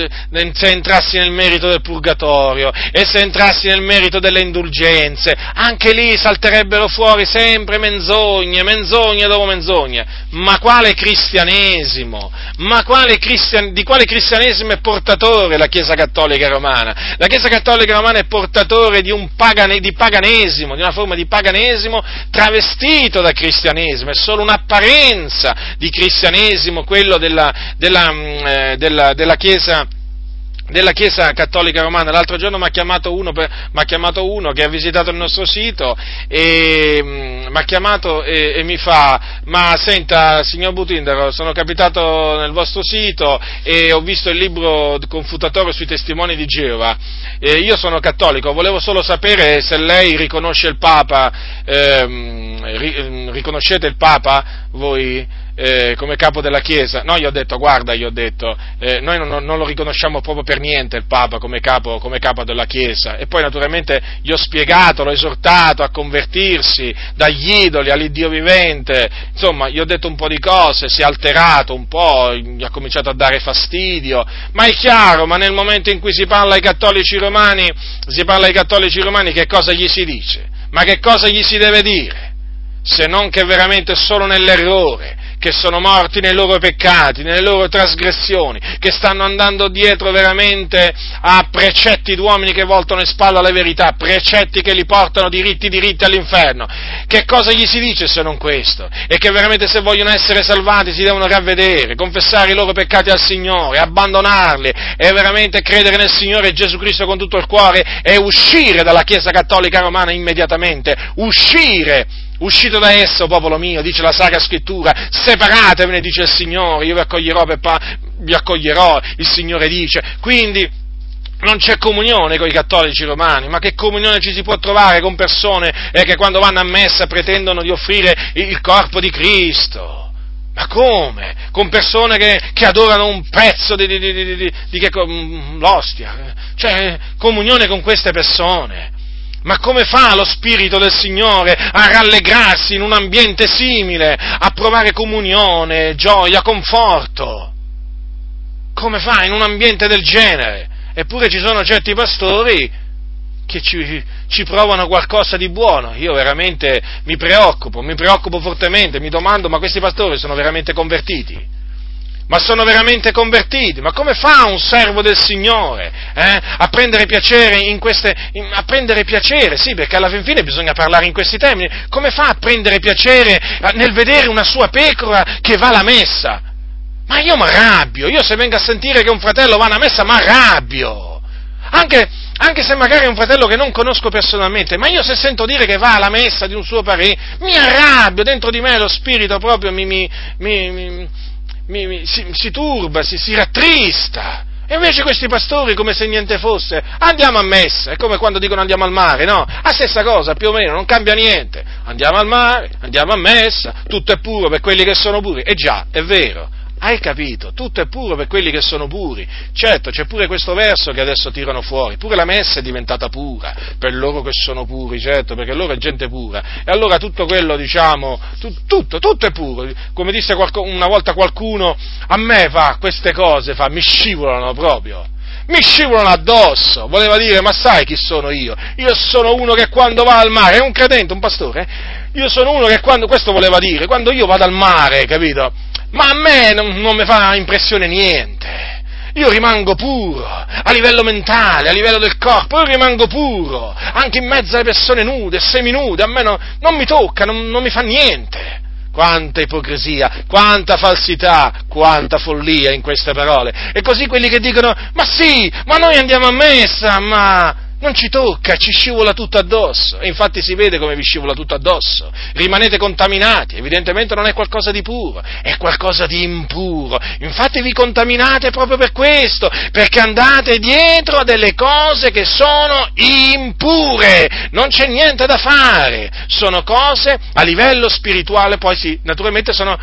se entrassi nel merito del purgatorio e se entrassi nel merito delle indulgenze, anche lì salterebbero fuori sempre menzogne, menzogne dopo menzogne. Ma quale cristianesimo? Ma quale cristian- di quale cristianesimo è portatore la Chiesa Cattolica Romana? La Chiesa Cattolica Romana è portatore di un pagane- di paganesimo, di una forma di paganesimo travestito da cristianesimo, è solo un'apparenza di cristianesimo quello della, della, mm, eh, della, della Chiesa della Chiesa Cattolica Romana. L'altro giorno mi ha chiamato uno, chiamato uno che ha visitato il nostro sito e mm, mi ha chiamato e, e, mi fa, ma senta signor Butindaro, sono capitato nel vostro sito e ho visto il libro confutatore sui testimoni di Geova. E io sono cattolico, volevo solo sapere se lei riconosce il Papa, ehm, ri, riconoscete il Papa voi? Eh, come capo della Chiesa. No, gli ho detto, guarda, gli ho detto, eh, noi non, non, lo riconosciamo proprio per niente il Papa come capo, come capo, della Chiesa. E poi naturalmente gli ho spiegato, l'ho esortato a convertirsi dagli idoli all'Iddio vivente. Insomma, gli ho detto un po' di cose, si è alterato un po', gli ha cominciato a dare fastidio. Ma è chiaro, ma nel momento in cui si parla ai cattolici romani, si parla ai cattolici romani, che cosa gli si dice? Ma che cosa gli si deve dire? Se non che veramente solo nell'errore, che sono morti nei loro peccati, nelle loro trasgressioni, che stanno andando dietro veramente a precetti d'uomini che voltano in spalla alla verità, precetti che li portano diritti diritti all'inferno. Che cosa gli si dice se non questo? E che veramente se vogliono essere salvati si devono ravvedere, confessare i loro peccati al Signore, abbandonarli e veramente credere nel Signore Gesù Cristo con tutto il cuore e uscire dalla Chiesa Cattolica Romana immediatamente, uscire uscito da esso, popolo mio, dice la Sacra Scrittura, separatevene, dice il Signore, io vi accoglierò, pa- vi accoglierò, il Signore dice, quindi non c'è comunione con i cattolici romani, ma che comunione ci si può trovare con persone eh, che quando vanno a messa pretendono di offrire il corpo di Cristo? Ma come? Con persone che, che adorano un pezzo di, di, di, di, di che, l'ostia? Cioè, comunione con queste persone. Ma come fa lo Spirito del Signore a rallegrarsi in un ambiente simile, a provare comunione, gioia, conforto? Come fa in un ambiente del genere? Eppure ci sono certi pastori che ci, ci, provano qualcosa di buono. Io veramente mi preoccupo, mi preoccupo fortemente, mi domando ma questi pastori sono veramente convertiti? Ma sono veramente convertiti. Ma come fa un servo del Signore eh, a prendere piacere in queste, in, a prendere piacere, sì, perché alla fin fine bisogna parlare in questi termini, come fa a prendere piacere nel vedere una sua pecora che va alla messa? Ma io mi arrabbio, io se vengo a sentire che un fratello va alla messa mi arrabbio. Anche, anche se magari è un fratello che non conosco personalmente, ma io se sento dire che va alla messa di un suo parere, mi arrabbio, dentro di me lo spirito proprio mi, mi, mi, mi, mi, si, si, turba, si, si rattrista. E invece questi pastori, come se niente fosse, andiamo a messa, è come quando dicono andiamo al mare, no? La stessa cosa, più o meno, non cambia niente. Andiamo al mare, andiamo a messa, tutto è puro per quelli che sono puri. E già, è vero, hai capito? Tutto è puro per quelli che sono puri. Certo, c'è pure questo verso che adesso tirano fuori. Pure la messa è diventata pura per loro che sono puri, certo, perché loro è gente pura. E allora tutto quello, diciamo, tutto, tutto è puro. Come disse una volta qualcuno, a me fa queste cose, fa, mi scivolano proprio mi scivolano addosso. Voleva dire, ma sai chi sono io? Io sono uno che quando va al mare, è un credente, un pastore, io sono uno che quando, questo voleva dire, quando io vado al mare, capito? Ma a me non, non mi fa impressione niente. Io rimango puro, a livello mentale, a livello del corpo, io rimango puro, anche in mezzo alle persone nude, seminude, a me no, non mi tocca, non, non mi fa niente. Quanta ipocrisia, quanta falsità, quanta follia in queste parole. E così quelli che dicono, ma sì, ma noi andiamo a messa, ma non ci tocca, ci scivola tutto addosso. E infatti si vede come vi scivola tutto addosso. Rimanete contaminati, evidentemente non è qualcosa di puro, è qualcosa di impuro. Infatti vi contaminate proprio per questo, perché andate dietro a delle cose che sono impure. Non c'è niente da fare. Sono cose a livello spirituale, poi sì, naturalmente sono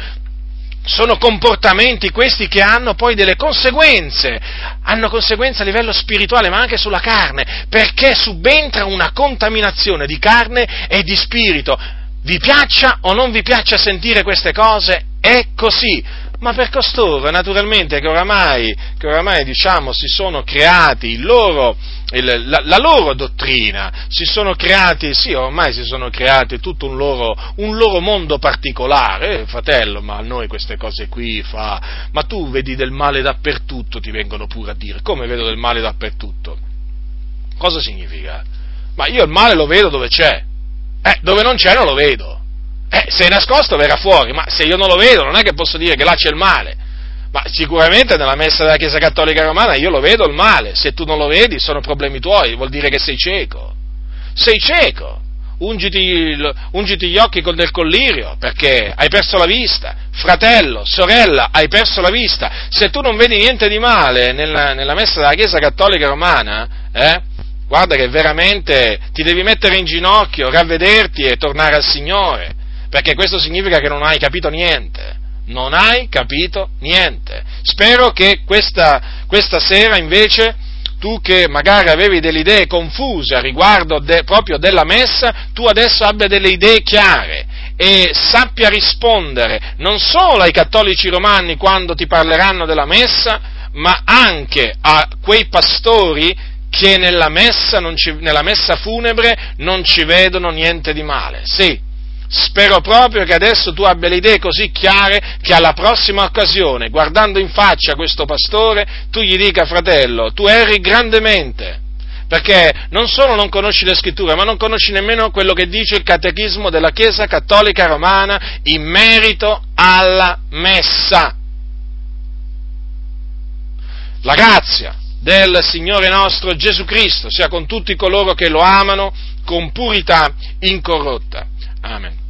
sono comportamenti questi che hanno poi delle conseguenze, hanno conseguenze a livello spirituale ma anche sulla carne, perché subentra una contaminazione di carne e di spirito. Vi piaccia o non vi piaccia sentire queste cose? È così. Ma per costoro, naturalmente, che oramai, che oramai diciamo, si sono creati loro, il, la, la, loro dottrina, si sono creati, sì, ormai si sono creati tutto un loro, un loro mondo particolare, eh, fratello, ma a noi queste cose qui fa, ma tu vedi del male dappertutto, ti vengono pure a dire, come vedo del male dappertutto? Cosa significa? Ma io il male lo vedo dove c'è, eh, dove non c'è non lo vedo. Eh, se è nascosto verrà fuori, ma se io non lo vedo non è che posso dire che là c'è il male. Ma sicuramente nella messa della Chiesa Cattolica Romana io lo vedo il male, se tu non lo vedi sono problemi tuoi, vuol dire che sei cieco. Sei cieco, ungiti, ungiti gli occhi con del collirio perché hai perso la vista. Fratello, sorella, hai perso la vista. Se tu non vedi niente di male nella, nella messa della Chiesa Cattolica Romana, eh, guarda che veramente ti devi mettere in ginocchio, ravvederti e tornare al Signore perché questo significa che non hai capito niente. Non hai capito niente. Spero che questa, questa sera invece tu che magari avevi delle idee confuse a riguardo de, proprio della messa, tu adesso abbia delle idee chiare e sappia rispondere non solo ai cattolici romani quando ti parleranno della messa, ma anche a quei pastori che nella messa, ci, nella messa funebre non ci vedono niente di male. Sì, Spero proprio che adesso tu abbia le idee così chiare che alla prossima occasione, guardando in faccia questo pastore, tu gli dica, fratello, tu erri grandemente, perché non solo non conosci le scritture, ma non conosci nemmeno quello che dice il catechismo della Chiesa Cattolica Romana in merito alla messa. La grazia del Signore nostro Gesù Cristo sia con tutti coloro che lo amano con purità incorrotta. Amén.